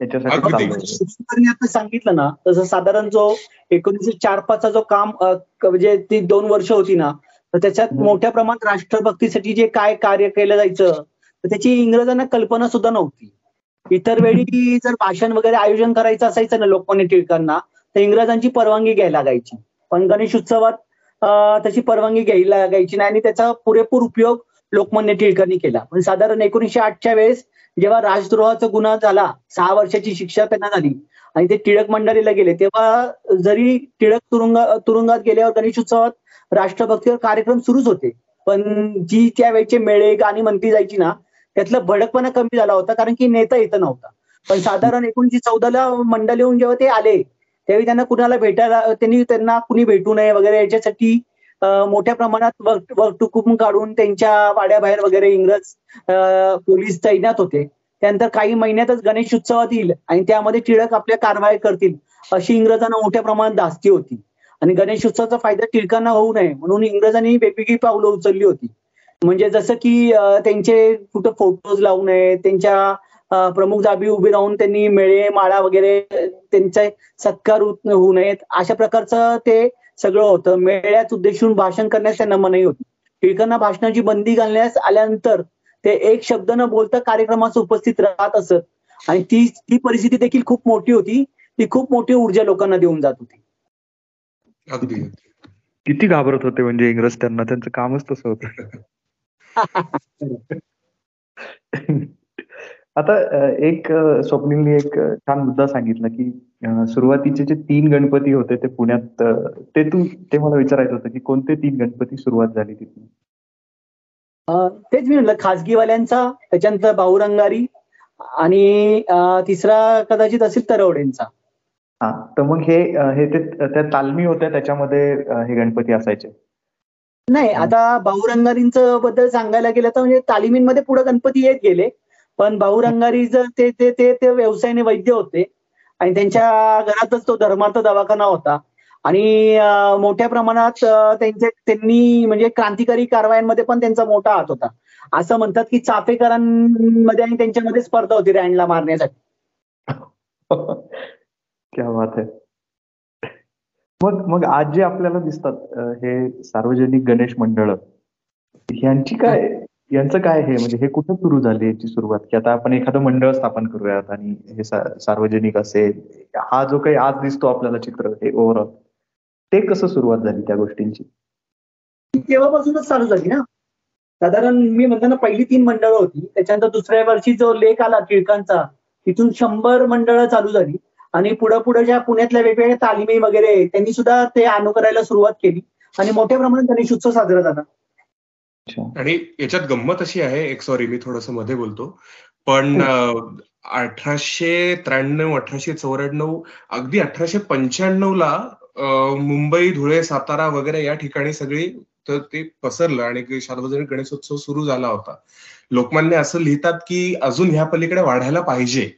त्याच्यासाठी आता सांगितलं ना तसं साधारण जो एकोणीसशे चार पाचचा जो काम म्हणजे ती दोन वर्ष होती ना तर त्याच्यात मोठ्या प्रमाणात राष्ट्रभक्तीसाठी जे काय कार्य केलं जायचं तर त्याची इंग्रजांना कल्पना सुद्धा नव्हती. इतर वेळी जर भाषण वगैरे आयोजन करायचं असायचं ना लोकमान्य टिळकांना तर इंग्रजांची परवानगी घ्यायला लागायची. पण गणेश उत्सवात त्याची परवानगी घ्यायला लागायची नाही आणि त्याचा पुरेपूर उपयोग लोकमान्य टिळकांनी केला. पण साधारण एकोणीशे आठच्या वेळेस जेव्हा राजद्रोहाचा गुन्हा झाला सहा वर्षाची शिक्षा त्यांना झाली आणि ते टिळक मंडळीला गेले तेव्हा जरी टिळक तुरुंग तुरुंगात गेल्यावर गणेशोत्सवात राष्ट्रभक्तीवर कार्यक्रम सुरूच होते. पण जी त्यावेळेचे मेळे गाणी म्हणती जायची ना त्यातला भडकपणा कमी झाला होता कारण की नेता येत नव्हता. पण साधारण एकोणीशे चौदाला मंडळ येऊन जेव्हा ते आले त्यावेळी त्यांना कुणाला भेटायला त्यांनी त्यांना कुणी भेटू नये वगैरे याच्यासाठी मोठ्या प्रमाणात वक्तुकुम काढून त्यांच्या वाड्याबाहेर वगैरे इंग्रज पोलीस तैनात होते. त्यानंतर काही महिन्यातच गणेश उत्सवात येईल आणि त्यामध्ये टिळक आपल्या कारवाई करतील अशी इंग्रजांना मोठ्या प्रमाणात धास्ती होती. आणि गणेश उत्सवाचा फायदा टिळकांना होऊ नये म्हणून इंग्रजांनी वेगवेगळी पावलं उचलली होती. म्हणजे जसं की त्यांचे कुठं फोटोज लावू नये त्यांच्या प्रमुख जाबी उभी राहून त्यांनी मेळे माळा वगैरे त्यांचे सत्कार होऊ नयेत. अशा प्रकारचं ते सगळं होतं. मेळ्यात उद्देशून भाषण करण्यास त्यांना मनाई होती. टिळकांना भाषणाची बंदी घालण्यास आल्यानंतर ते एक शब्द न बोलता कार्यक्रमात उपस्थित राहत असत. आणि ती ती परिस्थिती देखील खूप मोठी होती. ती खूप मोठी ऊर्जा लोकांना देऊन जात होती. अगदी. किती घाबरत होते म्हणजे इंग्रज त्यांना. त्यांचं कामच तसं होतं. [LAUGHS] [LAUGHS] आता एक स्वप्नीलनी एक छान मुद्दा सांगितला की सुरुवातीचे जे तीन गणपती होते ते पुण्यात ते तू ते मला विचारायचं होतं की कोणते तीन गणपती सुरुवात झाली तिथून? तेच मी म्हटलं खासगीवाल्यांचा त्याच्यानंतर भाऊरंगारी आणि तिसरा कदाचित असेल तरवडेंचा हा तर मग हे हे ते त्या तालमी होत्या त्याच्यामध्ये हे गणपती असायचे. नाही आता भाऊरंगारींचं बद्दल सांगायला गेलं तर म्हणजे तालिमींमध्ये पुढे गणपती येत गेले. पण भाऊरंगारी जर ते ते ते व्यवसायाने वैद्य होते आणि त्यांच्या घरातच तो धर्मार्थ दवाखाना होता आणि मोठ्या प्रमाणात त्यांचे त्यांनी म्हणजे क्रांतिकारी कारवायांमध्ये पण त्यांचा मोठा हात होता. असं म्हणतात की चाफेकरांमध्ये आणि त्यांच्यामध्ये स्पर्धा होती रँडला मारण्यासाठी. क्या बात आहे मग मग आज जे आपल्याला दिसतात हे सार्वजनिक गणेश मंडळ यांची काय यांचं काय हे म्हणजे हे कुठं सुरू झाली याची सुरुवात? की आता आपण एखादं मंडळ स्थापन करूयात आणि हे सार्वजनिक असेल हा जो काही आज दिसतो आपल्याला चित्र हे ओव्हरऑल ते कसं सुरुवात झाली त्या गोष्टींची? तेव्हापासूनच चालू झाली ना. साधारण मी म्हणताना पहिली तीन मंडळ होती. त्याच्यानंतर दुसऱ्या वर्षी जो लेख आला टिळकांचा तिथून शंभर मंडळ चालू झाली. आणि पुढे पुढे ज्या पुण्यातल्या वेगवेगळ्या तालिमी वगैरे त्यांनी सुद्धा ते अनुकरायला सुरुवात केली. आणि मोठ्या प्रमाणात गणेश उत्सव साजरा झाला. आणि याच्यात गंमत अशी आहे एक सॉरी मी थोडसमध्ये बोलतो. पण हो. अठराशे त्र्याण्णव अठराशे चौऱ्याण्णव अगदी अठराशे पंच्याण्णव ला मुंबई धुळे सातारा वगैरे या ठिकाणी सगळी तर ते पसरलं आणि सार्वजनिक गणेशोत्सव सुरू झाला होता. लोकमान्य असं लिहितात की अजून ह्या पलीकडे वाढायला पाहिजे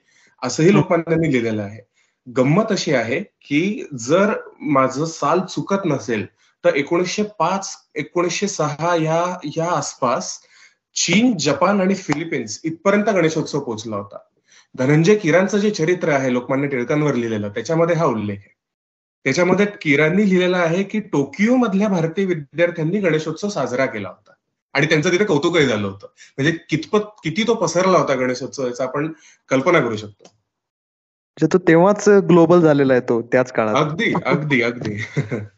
असंही लोकमान्यांनी लिहिलेलं आहे. गंमत अशी आहे की जर माझं साल चुकत नसेल तर एकोणीसशे पाच एकोणीसशे सहा या या आसपास चीन जपान आणि फिलिपिन्स इथपर्यंत गणेशोत्सव पोहोचला होता. धनंजय किरांचं जे चरित्र आहे लोकमान्य टिळकांवर लिहिलेलं त्याच्यामध्ये हा उल्लेख आहे. त्याच्यामध्ये किरांनी लिहिलेला आहे की टोकियो मधल्या भारतीय विद्यार्थ्यांनी गणेशोत्सव साजरा केला होता. आणि त्यांचं तिथे कौतुकही झालं होतं. म्हणजे कितपत किती तो पसरला होता गणेशोत्सव याचा आपण कल्पना करू शकतो. म्हणजे तो तेव्हाच ग्लोबल झालेला आहे तो त्याच काळात. अगदी अगदी अगदी. [LAUGHS]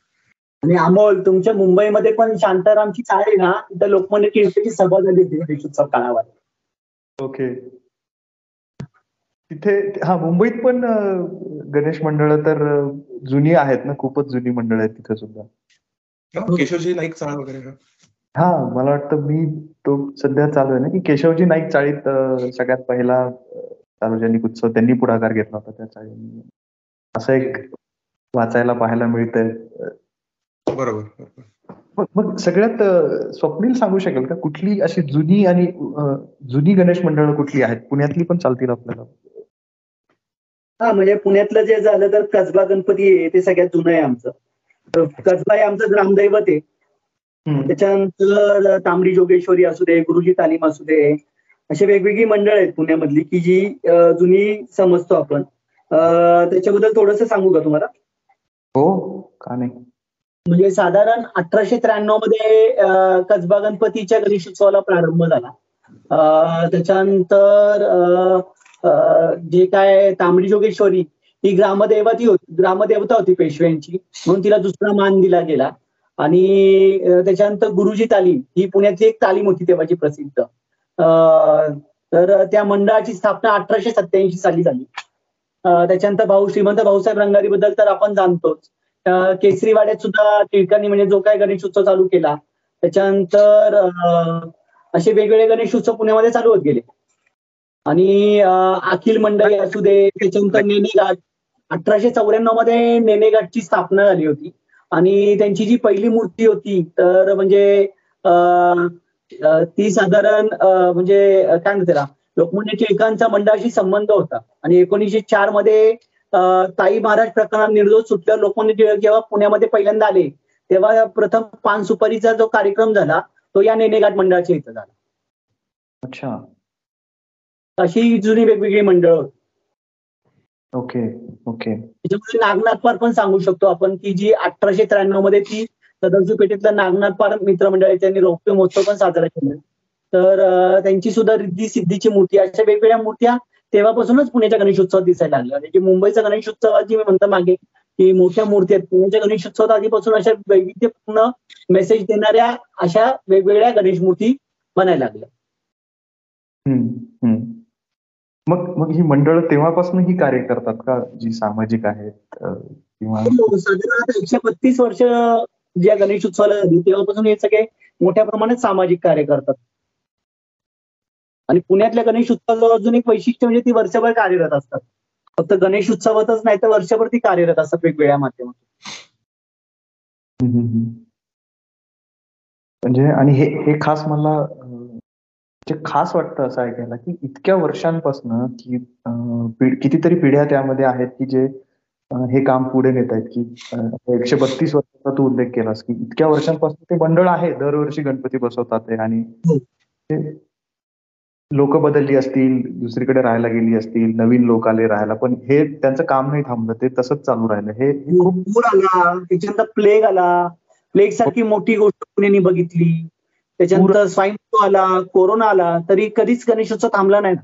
आणि अमोल तुमच्या मुंबईमध्ये पण शांतारामची चाळ ना तिथं लोकमान्य टिळकाची सभा झाली होती गणेशोत्सव काळावर. ओके. तिथे हा मुंबईत पण गणेश मंडळ तर जुनी आहेत ना खूपच जुनी मंडळ आहेत तिथे सुद्धा. केशवजी नाईक चाळ वगैरे हा. मला वाटतं मी तो सध्या चालू आहे ना की केशवजी नाईक चाळीत सगळ्यात पहिला सार्वजनिक उत्सव त्यांनी पुढाकार घेतला होता त्या चाळीने असं एक वाचायला पाहायला मिळतंय बरोबर. मग सगळ्यात स्वप्नील सांगू शकेल का? कुठली अशी जुनी आणि जुनी गणेश मंडळ कुठली आहेत? पुण्यातली पण चालतील आपल्याला. हा म्हणजे पुण्यातलं जे झालं तर कसबा गणपती आहे ते सगळ्यात जुनं आहे आमचं. कसबा हे आमचं ग्रामदैवत आहे. त्याच्यानंतर तांबडी जोगेश्वरी असू दे गुरुजी तालीम असू दे अशी वेगवेगळी मंडळ आहेत पुण्यामधली की जी जुनी समजतो आपण. त्याच्याबद्दल थोडस सांगू का तुम्हाला? हो का नाही? म्हणजे साधारण अठराशे त्र्याण्णवमध्ये कसबा गणपतीच्या गणेशोत्सवाला प्रारंभ झाला. त्याच्यानंतर जे काय तांबडी जोगेश्वरी ही ग्रामदेवती होती ग्रामदेवता होती पेशव्यांची म्हणून तिला दुसरा मान दिला गेला. आणि त्याच्यानंतर गुरुजी तालीम ही पुण्याची एक तालीम होती तेव्हाची प्रसिद्ध. तर त्या मंडळाची स्थापना अठराशे सत्याऐंशी साली झाली. त्याच्यानंतर भाऊ श्रीमंत भाऊसाहेब रंगारी बद्दल तर आपण जाणतोच. केसरीवाड्यात सुद्धा टिळकांनी म्हणजे जो काय गणेश उत्सव चालू केला त्याच्यानंतर असे वेगवेगळे गणेश उत्सव पुण्यामध्ये चालू होत गेले. आणि अखिल मंडळी असू दे त्याच्यानंतर नेणेघाट अठराशे चौऱ्याण्णवमध्ये नेनेघाटची स्थापना झाली होती. आणि त्यांची जी पहिली मूर्ती होती तर म्हणजे ती साधारण म्हणजे काय म्हणते त्याला लोकमान्य टिळकांचा मंडळाशी संबंध होता. आणि एकोणीसशे चारमध्ये ताई महाराज प्रकरणात निर्दोष सुटल्यावर लोकमान्य टिळक जेव्हा पुण्यामध्ये पहिल्यांदा आले तेव्हा प्रथम पान सुपारीचा जो कार्यक्रम झाला तो या नेनेघाट मंडळाच्या इथं झाला. अच्छा. अशी जुनी वेगवेगळी मंडळ. होती ओके ओके. त्याच्यामध्ये नागनाथ पार पण सांगू शकतो आपण की जी अठराशे त्र्याण्णवमध्ये ती सदाशिव पेठेतला नागनाथ पार मित्रमंडळ त्यांनी रौप्य महोत्सव पण साजरा केला. तर त्यांची सुद्धा रिद्धी सिद्धीची मूर्ती अशा वेगवेगळ्या मूर्त्या तेव्हापासूनच पुण्याच्या गणेशोत्सवात दिसायला लागल्या म्हणजे मुंबईचा गणेशोत्सवाची मी म्हणतो मागे की मोठ्या मूर्ती आहेत. पुण्याच्या गणेशोत्सवात आधीपासून अशा वैविध्यपूर्ण मेसेज देणाऱ्या अशा वेगवेगळ्या गणेश मूर्ती बनायला लागल्या. मग मग ही मंडळ तेव्हापासून ही कार्य करतात का? जी सामाजिक आहेत हो, साधारण एकशे बत्तीस वर्ष ज्या गणेश उत्सवाला झाली तेव्हापासून हे सगळे मोठ्या प्रमाणात सामाजिक कार्य करतात. आणि पुण्यातल्या गणेश उत्सवाचं अजून एक वैशिष्ट्य म्हणजे ती वर्षभर कार्यरत असतात. फक्त गणेश उत्सवातच नाही तर वर्षभर ती कार्यरत असतात वेगवेगळ्या माध्यमातून. म्हणजे आणि हे हे खास मला म्हणजे खास वाटतं असं ऐकायला की इतक्या वर्षांपासून की कितीतरी पिढ्या त्यामध्ये आहेत की जे हे काम पुढे नेत आहेत की एकशे बत्तीस वर्षाचा तू उल्लेख केलास की इतक्या वर्षांपासून ते मंडळ आहे दरवर्षी गणपती बसवतात आणि हो. लोक बदलली असतील दुसरीकडे राहायला गेली असतील नवीन लोक आले राहायला पण हे त्यांचं काम नाही थांबलं ते तसंच चालू राहिलं. हे खूप पूर आला त्याच्यानंतर प्लेग आला. प्लेग सारखी मोठी गोष्ट पुण्याने बघितली? त्याच्यानंतर स्वाईन फ्लू आला कोरोना आला तरी कधीच गणेशोत्सव थांबला नाही.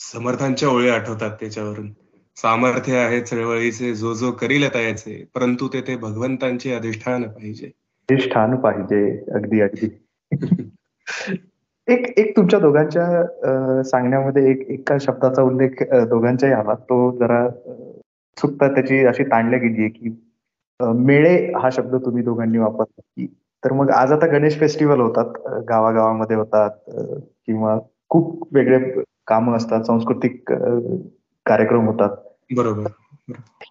समर्थांच्या ओळी आठवतात त्याच्यावरून. सामर्थ्य आहे चळवळीचे जो जो करील तयाचे परंतु ते ते भगवंतांचे अधिष्ठान पाहिजे. अधिष्ठान पाहिजे अगदी अगदी. एक एक तुमच्या दोघांच्या सांगण्यामध्ये एक एका शब्दाचा उल्लेख दोघांच्याही आला तो जरा चुकता त्याची अशी ताणल्या गेली आहे की मेळे हा शब्द तुम्ही दोघांनी वापरला की तर मग आज आता गणेश फेस्टिवल होतात. गावागावामध्ये होतात किंवा खूप वेगळे कामं असतात सांस्कृतिक कार्यक्रम होतात. बरोबर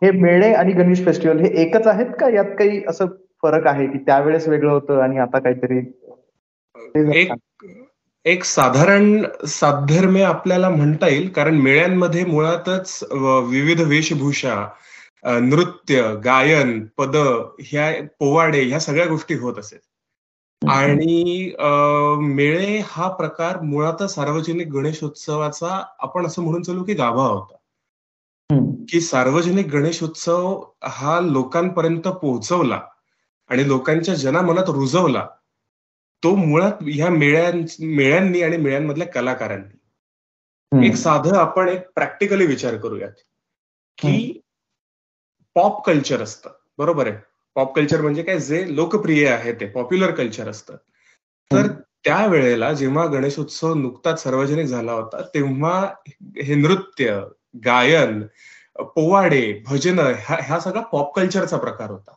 हे मेळे आणि गणेश फेस्टिवल हे एकच आहेत का? यात काही असं फरक आहे की त्यावेळेस वेगळं होतं आणि आता काहीतरी एक एक साधारण साधर्म्य आपल्याला म्हणता येईल कारण मेळ्यांमध्ये मुळातच विविध वेशभूषा नृत्य गायन पद ह्या पोवाडे ह्या सगळ्या गोष्टी होत असेल. आणि मेळे हा प्रकार मुळातच सार्वजनिक गणेशोत्सवाचा आपण असं म्हणून चालू की गाभा होता. की सार्वजनिक गणेशोत्सव हा लोकांपर्यंत पोहोचवला आणि लोकांच्या जनामनात रुजवला तो मुळात ह्या मेळ्यां मेळ्यांनी आणि मेळ्यांमधल्या कलाकारांनी. एक साधं आपण एक प्रॅक्टिकली विचार करूयात. की पॉप कल्चर असतं. बरोबर आहे? पॉप कल्चर म्हणजे काय? जे लोकप्रिय आहे ते पॉप्युलर कल्चर असतं. तर त्या वेळेला जेव्हा गणेशोत्सव नुकताच सार्वजनिक झाला होता तेव्हा हे नृत्य गायन पोवाडे भजन ह्या सगळा पॉप कल्चरचा प्रकार होता.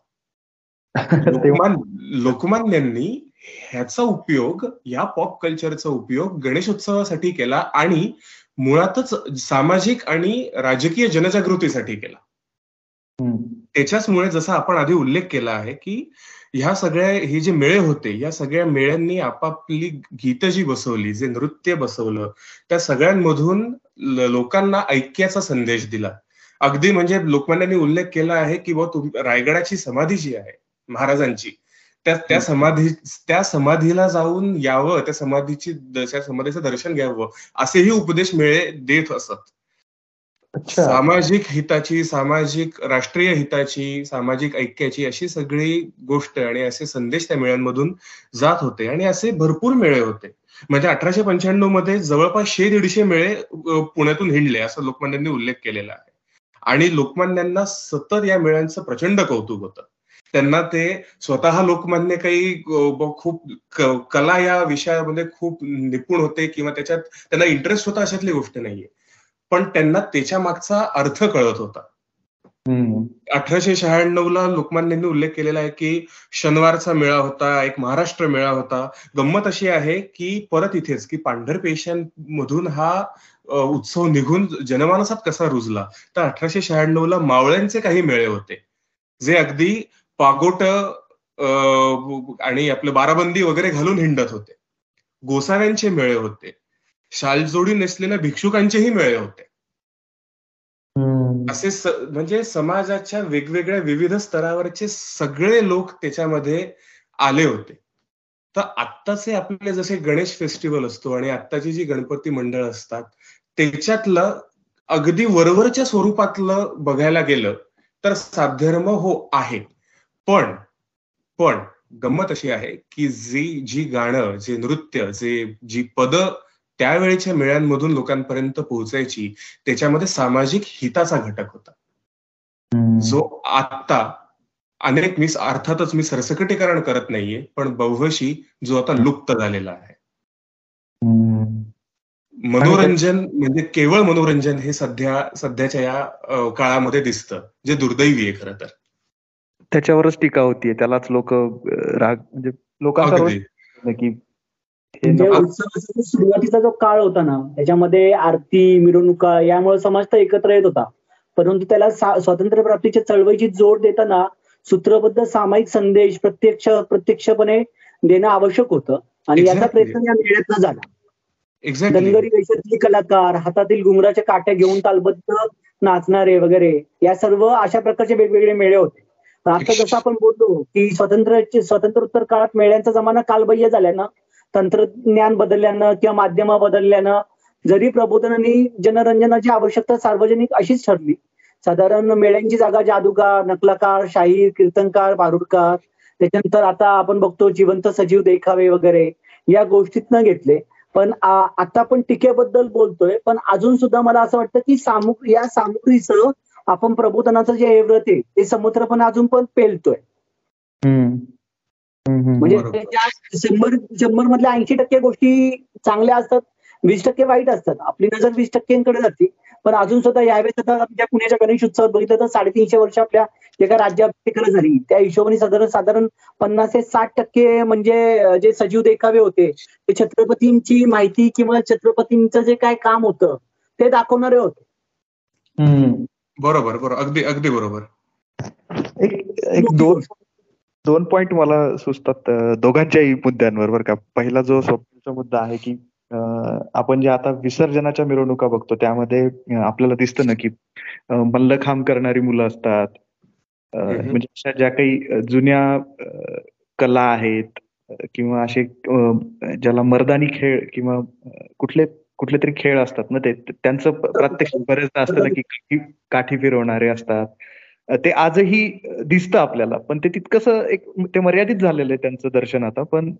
[LAUGHS] लोकमान्यांनी ह्याचा उपयोग या पॉप कल्चरचा उपयोग गणेशोत्सवासाठी केला आणि मुळातच सामाजिक आणि राजकीय जनजागृतीसाठी केला. त्याच्याचमुळे जसा आपण आधी उल्लेख केला आहे की ह्या सगळ्या हे जे मेळे होते या सगळ्या मेळ्यांनी आपापली गीत जी बसवली जे नृत्य बसवलं त्या सगळ्यांमधून लोकांना ऐक्याचा संदेश दिला. अगदी म्हणजे लोकमान्यांनी उल्लेख केला आहे की व रायगडाची समाधी जी आहे महाराजांची त्या त्या समाधी त्या समाधीला जाऊन यावं त्या समाधीची त्या समाधीचं दर्शन घ्यावं असेही उपदेश मिळे देत असत. सामाजिक हिताची सामाजिक राष्ट्रीय हिताची सामाजिक ऐक्याची अशी सगळी गोष्ट आणि असे संदेश त्या मेळ्यांमधून जात होते आणि असे भरपूर मेळे होते. म्हणजे अठराशे पंच्याण्णवमध्ये जवळपास शे दीडशे मेळे पुण्यातून हिंडले असं लोकमान्यांनी उल्लेख केलेला आहे. आणि लोकमान्यांना सतत या मेळ्यांचं प्रचंड कौतुक होतं. त्यांना ते स्वतः लोकमान्य काही खूप कला या विषयामध्ये खूप निपुण होते किंवा त्याच्यात त्यांना इंटरेस्ट होता अशातली गोष्ट नाहीये. पण त्यांना त्याच्या मागचा अर्थ कळत होता. अठराशे शहाण्णव ला लोकमान्यांनी उल्लेख केलेला आहे की शनिवारचा मेळा होता एक महाराष्ट्र मेळा होता. गंमत अशी आहे की परत इथेच की पांढर पेशांमधून हा उत्सव निघून जनमानसात कसा रुजला? तर अठराशे शहाण्णव ला मावळ्यांचे काही मेळे होते. जे अगदी पागोट आणि आपलं बाराबंदी वगैरे घालून हिंडत होते. गोसाव्यांचे मेळे होते. शालजोडी नेसलेल्या भिक्षुकांचेही मेळे होते. असे म्हणजे समाजाच्या वेगवेगळ्या विविध स्तरावरचे सगळे लोक त्याच्यामध्ये आले होते. तर आत्ताचे आपले जसे गणेश फेस्टिवल असतो आणि आत्ताची जी गणपती मंडळ असतात त्याच्यातलं अगदी वरवरच्या स्वरूपातलं बघायला गेलं तर साध्यर्म हो आहे. पण पण गंमत अशी आहे की जी जी गाणं जे नृत्य जे जी पद त्यावेळेच्या मेळ्यांमधून लोकांपर्यंत पोहोचायची त्याच्यामध्ये सामाजिक हिताचा घटक होता. जो आता अनेक मी अर्थातच मी सरसकटीकरण करत नाहीये पण बहुशी जो आता लुप्त झालेला आहे. मनोरंजन म्हणजे केवळ मनोरंजन हे सध्या सध्याच्या या काळामध्ये दिसतं जे दुर्दैवी आहे खरं तर. त्याच्यावरच टीका होतीये. त्यालाच लोक राग म्हणजे लोकांचा की म्हणजे सुरुवातीचा जो काळ होता ना त्याच्यामध्ये आरती मिरवणुका यामुळे समाज तर एकत्र येत होता. परंतु त्याला स्वातंत्र्य प्राप्तीच्या चळवळीची जोड देताना सूत्रबद्ध सामायिक संदेश प्रत्यक्ष प्रत्यक्षपणे देणं आवश्यक होतं. आणि याचा प्रयत्न या मेळ्यातनं झाला. धनगरी वेशातली कलाकार हातातील घुंगराच्या काट्या घेऊन तालबद्ध नाचणारे वगैरे या सर्व अशा प्रकारचे वेगवेगळे मेळे होते. आता जसं आपण बोललो की स्वातंत्र्याचे स्वातंत्र्योत्तर काळात मेळ्यांचा जमाना कालबाह्य झाल्यानं तंत्रज्ञान बदलल्यानं किंवा माध्यम बदलल्यानं जरी प्रबोधन आणि जनरंजनाची आवश्यकता सार्वजनिक अशीच ठरली. साधारण मेळ्यांची जागा जादूगार नकलाकार शाहीर कीर्तनकार भारुडकार त्याच्यानंतर आता आपण बघतो जिवंत सजीव देखावे वगैरे या गोष्टीतनं घेतले. पण आता आपण टीकेबद्दल बोलतोय पण अजून सुद्धा मला असं वाटतं की सामुग या सामुग्रीचं आपण प्रबोधनाचं जे एव्रत आहे ते समुद्र पण अजून पण पेलतोय. म्हणजे शंभर शंभर मधल्या ऐंशी टक्के गोष्टी चांगल्या असतात वीस टक्के वाईट असतात. आपली नजर वीस टक्क्यांकडे जाते. पण अजून सुद्धा यावेळेस आता आपल्या पुण्याच्या गणेश उत्सवात बघितलं तर साडेतीनशे वर्ष आपल्या एका राज्यात झाली. त्या हिशोबाने साधारण साधारण पन्नास ते साठ टक्के म्हणजे जे सजीव देखावे होते ते छत्रपतींची माहिती किंवा छत्रपतींचं जे काय काम होतं ते दाखवणारे होते. बरोबर बरोबर. अगदी अगदी बरोबर. एक एक दोन दोन पॉइंट मला सुचतात दोघांच्याही मुद्द्यांवर बरं का. पहिला जो स्वप्नाचा मुद्दा आहे की आपण जे आता विसर्जनाच्या मिरवणुका बघतो त्यामध्ये आपल्याला दिसतं ना की मल्लखांब करणारी मुलं असतात. म्हणजे अशा ज्या काही जुन्या कला आहेत किंवा असे ज्याला मर्दानी खेळ किंवा कुठले कुठले तरी खेळ असतात ना ते त्यांचं प्रत्यक्ष बरेचदा असतं ना की काठी फिरवणारे असतात. ते आजही दिसतं आपल्याला पण ते तितकस एक ते मर्यादित झालेलं आहे त्यांचं दर्शन आता पण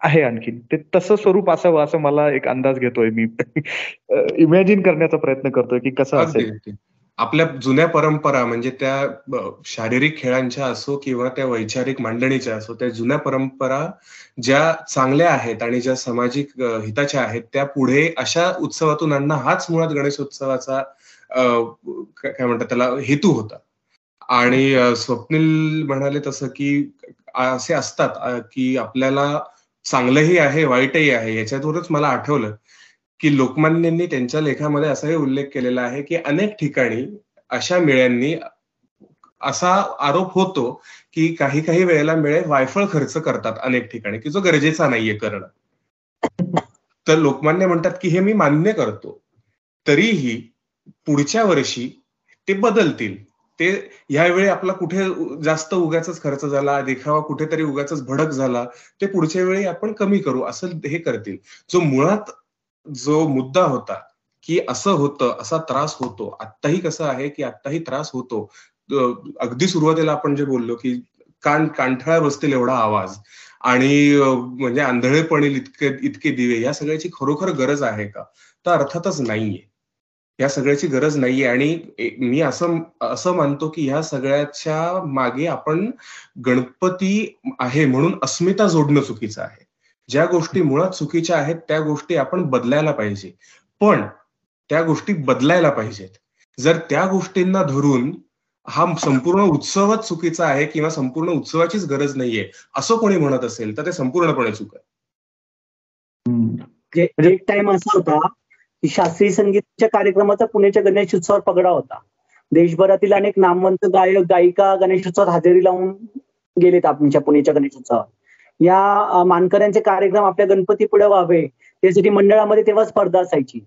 आहे आणखीन. ते तसं स्वरूप असावं असं मला एक अंदाज घेतोय मी. [LAUGHS] इमॅजिन करण्याचा प्रयत्न करतोय की कसं असेल. आपल्या जुन्या परंपरा म्हणजे त्या शारीरिक खेळांच्या असो किंवा त्या वैचारिक मांडणीच्या असो त्या जुन्या परंपरा ज्या चांगल्या आहेत आणि ज्या सामाजिक हिताच्या आहेत त्या पुढे अशा उत्सवातून आणणं हाच मुळात गणेशोत्सवाचा काय म्हणतात त्याला हेतू होता. आणि स्वप्नील म्हणाले तसं की असे असतात की आपल्याला चांगलंही आहे वाईटही आहे याच्यातूनच मला आठवलं. की लोकमान्यांनी त्यांच्या लेखामध्ये असाही उल्लेख केलेला आहे की अनेक ठिकाणी अशा मेळ्यांनी असा आरोप होतो की काही काही वेळेला मेळे वायफळ खर्च करतात अनेक ठिकाणी की जो गरजेचा नाहीये करणं. तर लोकमान्य म्हणतात की हे मी मान्य करतो. तरीही पुढच्या वर्षी ते बदलतील. ते ह्यावेळी आपला कुठे जास्त उगाच खर्च झाला देखावा कुठेतरी उगाच भडक झाला ते पुढच्या वेळी आपण कमी करू असं हे करतील. जो मुळात जो मुद्दा होता की असं होतं असा त्रास होतो आत्ताही कसं आहे की आत्ताही त्रास होतो. अगदी सुरुवातीला आपण जे बोललो की कान कांठळा बसतील एवढा आवाज आणि म्हणजे आंधळेपणे इतके इतके दिवे या सगळ्याची खरोखर गरज आहे का? तर अर्थातच नाहीये. या सगळ्याची गरज नाहीये आणि मी असं असं मानतो की ह्या सगळ्याच्या मागे आपण गणपती आहे म्हणून अस्मिता जोडणं चुकीचं आहे. ज्या गोष्टी मुळात चुकीच्या आहेत त्या गोष्टी आपण बदलायला पाहिजे. पण त्या गोष्टी बदलायला पाहिजेत. जर त्या गोष्टींना धरून हा संपूर्ण उत्सवच चुकीचा आहे किंवा संपूर्ण उत्सवाचीच गरज नाहीये असं कोणी म्हणत असेल तर ते संपूर्णपणे चुक आहे. म्हणजे एक टाइम असा होता की शास्त्रीय संगीतच्या कार्यक्रमाचा पुण्याच्या गणेशोत्सवावर पगडा होता. देशभरातील अनेक नामवंत गायक गायिका गणेशोत्सवात हजेरी लावून गेलेत आमच्या पुण्याच्या गणेशोत्सवात या मानकऱ्यांचे कार्यक्रम आपल्या गणपती पुढे व्हावे त्यासाठी मंडळामध्ये तेव्हा स्पर्धा असायची.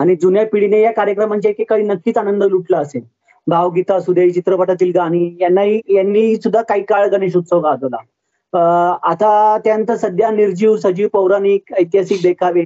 आणि जुन्या पिढीने या कार्यक्रमांच्या एकेकाळी नक्कीच आनंद लुटला असेल. भावगीता सुदे चित्रपटातील गाणी यांनाही यांनी सुद्धा काही काळ गणेशोत्सव गाजवला. आता त्यानंतर सध्या निर्जीव सजीव पौराणिक ऐतिहासिक देखावे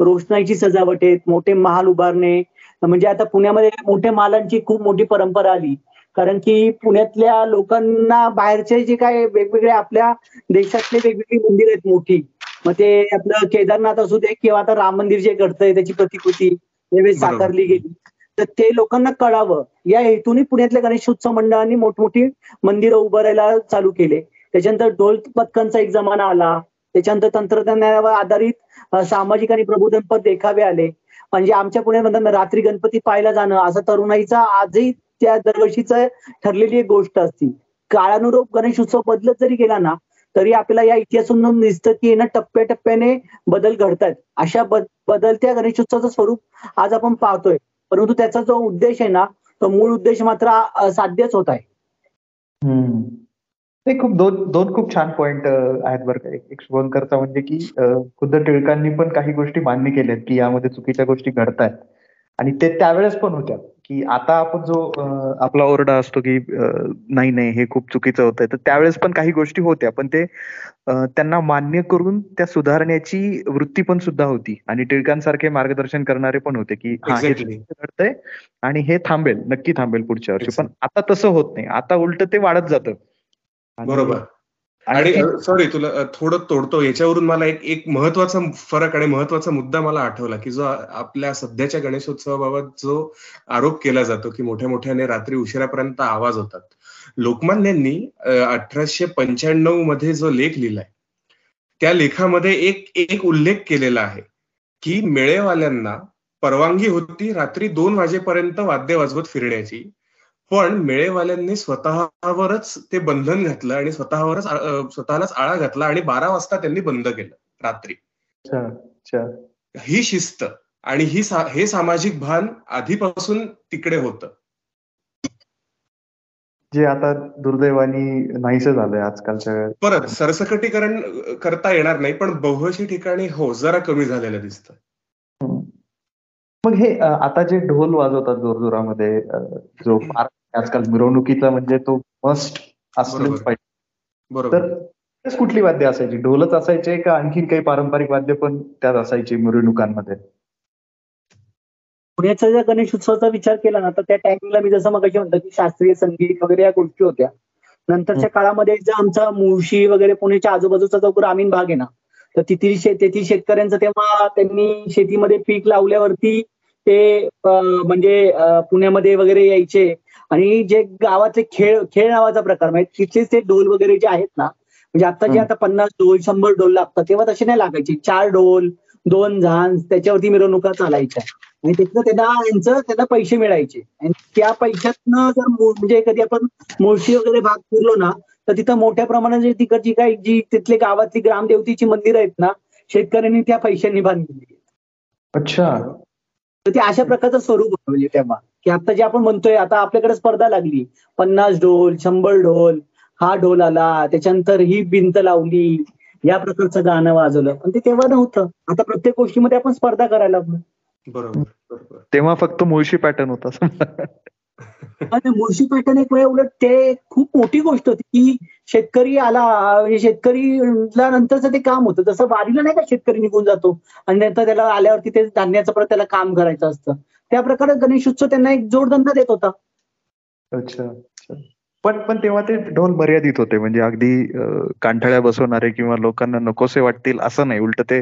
रोषणाईची सजावट आहेत मोठे महाल उभारणे म्हणजे आता पुण्यामध्ये मोठ्या मालांची खूप मोठी परंपरा आली. कारण की पुण्यातल्या लोकांना बाहेरचे जे काय वेगवेगळे आपल्या देशातले वेगवेगळी मंदिर आहेत मोठी मग ते आपलं केदारनाथ असू दे किंवा आता राम मंदिर जे घडतंय त्याची प्रतिकृती यावेळेस साकारली गेली. तर ते लोकांना कळावं. या हेतूने पुण्यातल्या गणेश उत्सव मंडळांनी मोठमोठी मंदिरं उभारायला चालू केले. त्याच्यानंतर ढोल पथकांचा एक जमाना आला. त्याच्यानंतर तंत्रज्ञानावर आधारित सामाजिक आणि प्रबोधनपद देखावे आले. म्हणजे आमच्या पुण्यामध्ये रात्री गणपती पाहायला जाणं असं तरुणाईचा आजही त्या दरवर्षीच ठरलेली एक गोष्ट असती. काळानुरूप गणेश उत्सव बदलत जरी गेला ना तरी आपल्याला या इतिहासातून दिसतं की ना टप्प्याटप्प्याने बदल घडतायत. अशा बदलत्या गणेशोत्सवाचं स्वरूप आज आपण पाहतोय. परंतु त्याचा जो उद्देश आहे ना तो मूळ उद्देश मात्र साध्यच होत आहे. ते खूप दोन दोन खूप छान पॉइंट आहेत बरं का. एक शुभंकरचा म्हणजे की खुद्द टिळकांनी पण काही गोष्टी मान्य केल्यात की यामध्ये चुकीच्या गोष्टी घडतायत. आणि ते त्यावेळेस पण होत्या. की आता आपण जो आपला ओरडा असतो की नाही नाही हे खूप चुकीचं होतंय तर त्यावेळेस पण काही गोष्टी होत्या पण ते त्यांना मान्य करून त्या सुधारण्याची वृत्ती पण सुद्धा होती. आणि टिळकांसारखे मार्गदर्शन करणारे पण होते की घडतंय आणि हे थांबेल नक्की थांबेल पुढच्या वर्षी. पण आता तसं होत नाही. आता उलट ते वाढत जातं. बरोबर. आणि सॉरी तुला थोडं तोडतो. याच्यावरून मला एक एक महत्त्वाचा फरक आणि महत्त्वाचा मुद्दा मला आठवला की जो आपल्या सध्याच्या गणेशोत्सवाबाबत जो आरोप केला जातो की मोठ्या मोठ्याने रात्री उशिरापर्यंत आवाज होतात. लोकमान्यांनी अठराशे पंच्याण्णवमध्ये जो लेख लिहिलाय त्या लेखामध्ये एक एक उल्लेख केलेला आहे की मेळेवाल्यांना परवानगी होती रात्री दोन वाजेपर्यंत वाद्य वाजवत फिरण्याची. पण मेळेवाल्यांनी स्वतःवरच ते बंधन घातलं आणि स्वतःवरच स्वतःलाच आळा घातला आणि बारा वाजता त्यांनी बंद केलं रात्री. ही शिस्त आणि ही हे सामाजिक भान आधीपासून तिकडे होतं. जे आता दुर्दैवानी नाहीस झालंय आजकालच्या परत सरसकटीकरण करता येणार नाही पण बहुशी ठिकाणी हो जरा कमी झालेलं दिसतं. मग हे आता जे ढोल वाजवतात जोरजोरामध्ये जो [CLEARS THROAT] आजकाल मिरवणुकीचा म्हणजे तो मस्ट असलेच पाहिजे. तर कुठली वाद्य असायची? ढोलच असायचे का आणखीन काही पारंपरिक वाद्य पण त्यात असायची मिरवणुकांमध्ये? पुण्याचा जर गणेश उत्सवाचा विचार केला ना तर त्या टाइमिंगला मी जसं मग म्हणतो की शास्त्रीय संगीत वगैरे या गोष्टी होत्या. नंतरच्या काळामध्ये जर आमचा मुळशी वगैरे पुण्याच्या आजूबाजूचा जो ग्रामीण भाग आहे ना तर तिथील तेथील शेतकऱ्यांचं तेव्हा त्यांनी शेतीमध्ये पीक लावल्यावरती ते म्हणजे पुण्यामध्ये वगैरे यायचे. आणि जे गावातले खेळ खेळ नावाचा प्रकार म्हणजे तिथलेच ते डोल वगैरे जे आहेत ना म्हणजे आता जे आता पन्नास डोल शंभर डोल लागतात तेव्हा तसे नाही लागायचे. चार डोल दोन झान त्याच्यावरती मिरवणुका चालायच्या. आणि तिथनं त्यांना यांचं त्यांना पैसे मिळायचे. आणि त्या पैशातनं जर म्हणजे कधी आपण मुळशी वगैरे भाग फिरलो ना तर तिथं मोठ्या प्रमाणात तिकडची काही जी तिथले गावातली ग्रामदेवतीची मंदिर आहेत ना शेतकऱ्यांनी त्या पैशांनी बांधली अच्छा. तर ते अशा प्रकारचं स्वरूप म्हणजे तेव्हा. की आता जे आपण म्हणतोय आता आपल्याकडे स्पर्धा लागली. पन्नास ढोल शंभर ढोल हा ढोल आला त्याच्यानंतर ही भिंत लावली या प्रकारचं गाणं वाजवलं. पण ते तेव्हा नव्हतं. आता प्रत्येक गोष्टीमध्ये आपण स्पर्धा करायला लागलो. बरोबर. तेव्हा फक्त मुळशी पॅटर्न होता. मुळशी पॅटर्न एक वेळ उलट ते खूप मोठी गोष्ट होती की शेतकरी आला म्हणजे शेतकरीला नंतरच ते काम होतं. जसं वारीला नाही का शेतकरी निघून जातो आणि नंतर त्याला आल्यावरती ते धान्याचं परत त्याला काम करायचं असतं. त्या प्रकारे गणेश उत्सव त्यांना एक जोडधंदा देत होता. अच्छा पण पण तेव्हा ते ढोल मर्यादित होते. म्हणजे अगदी कांठाळ्या बसवणारे किंवा लोकांना नकोसे वाटतील असं नाही. उलट ते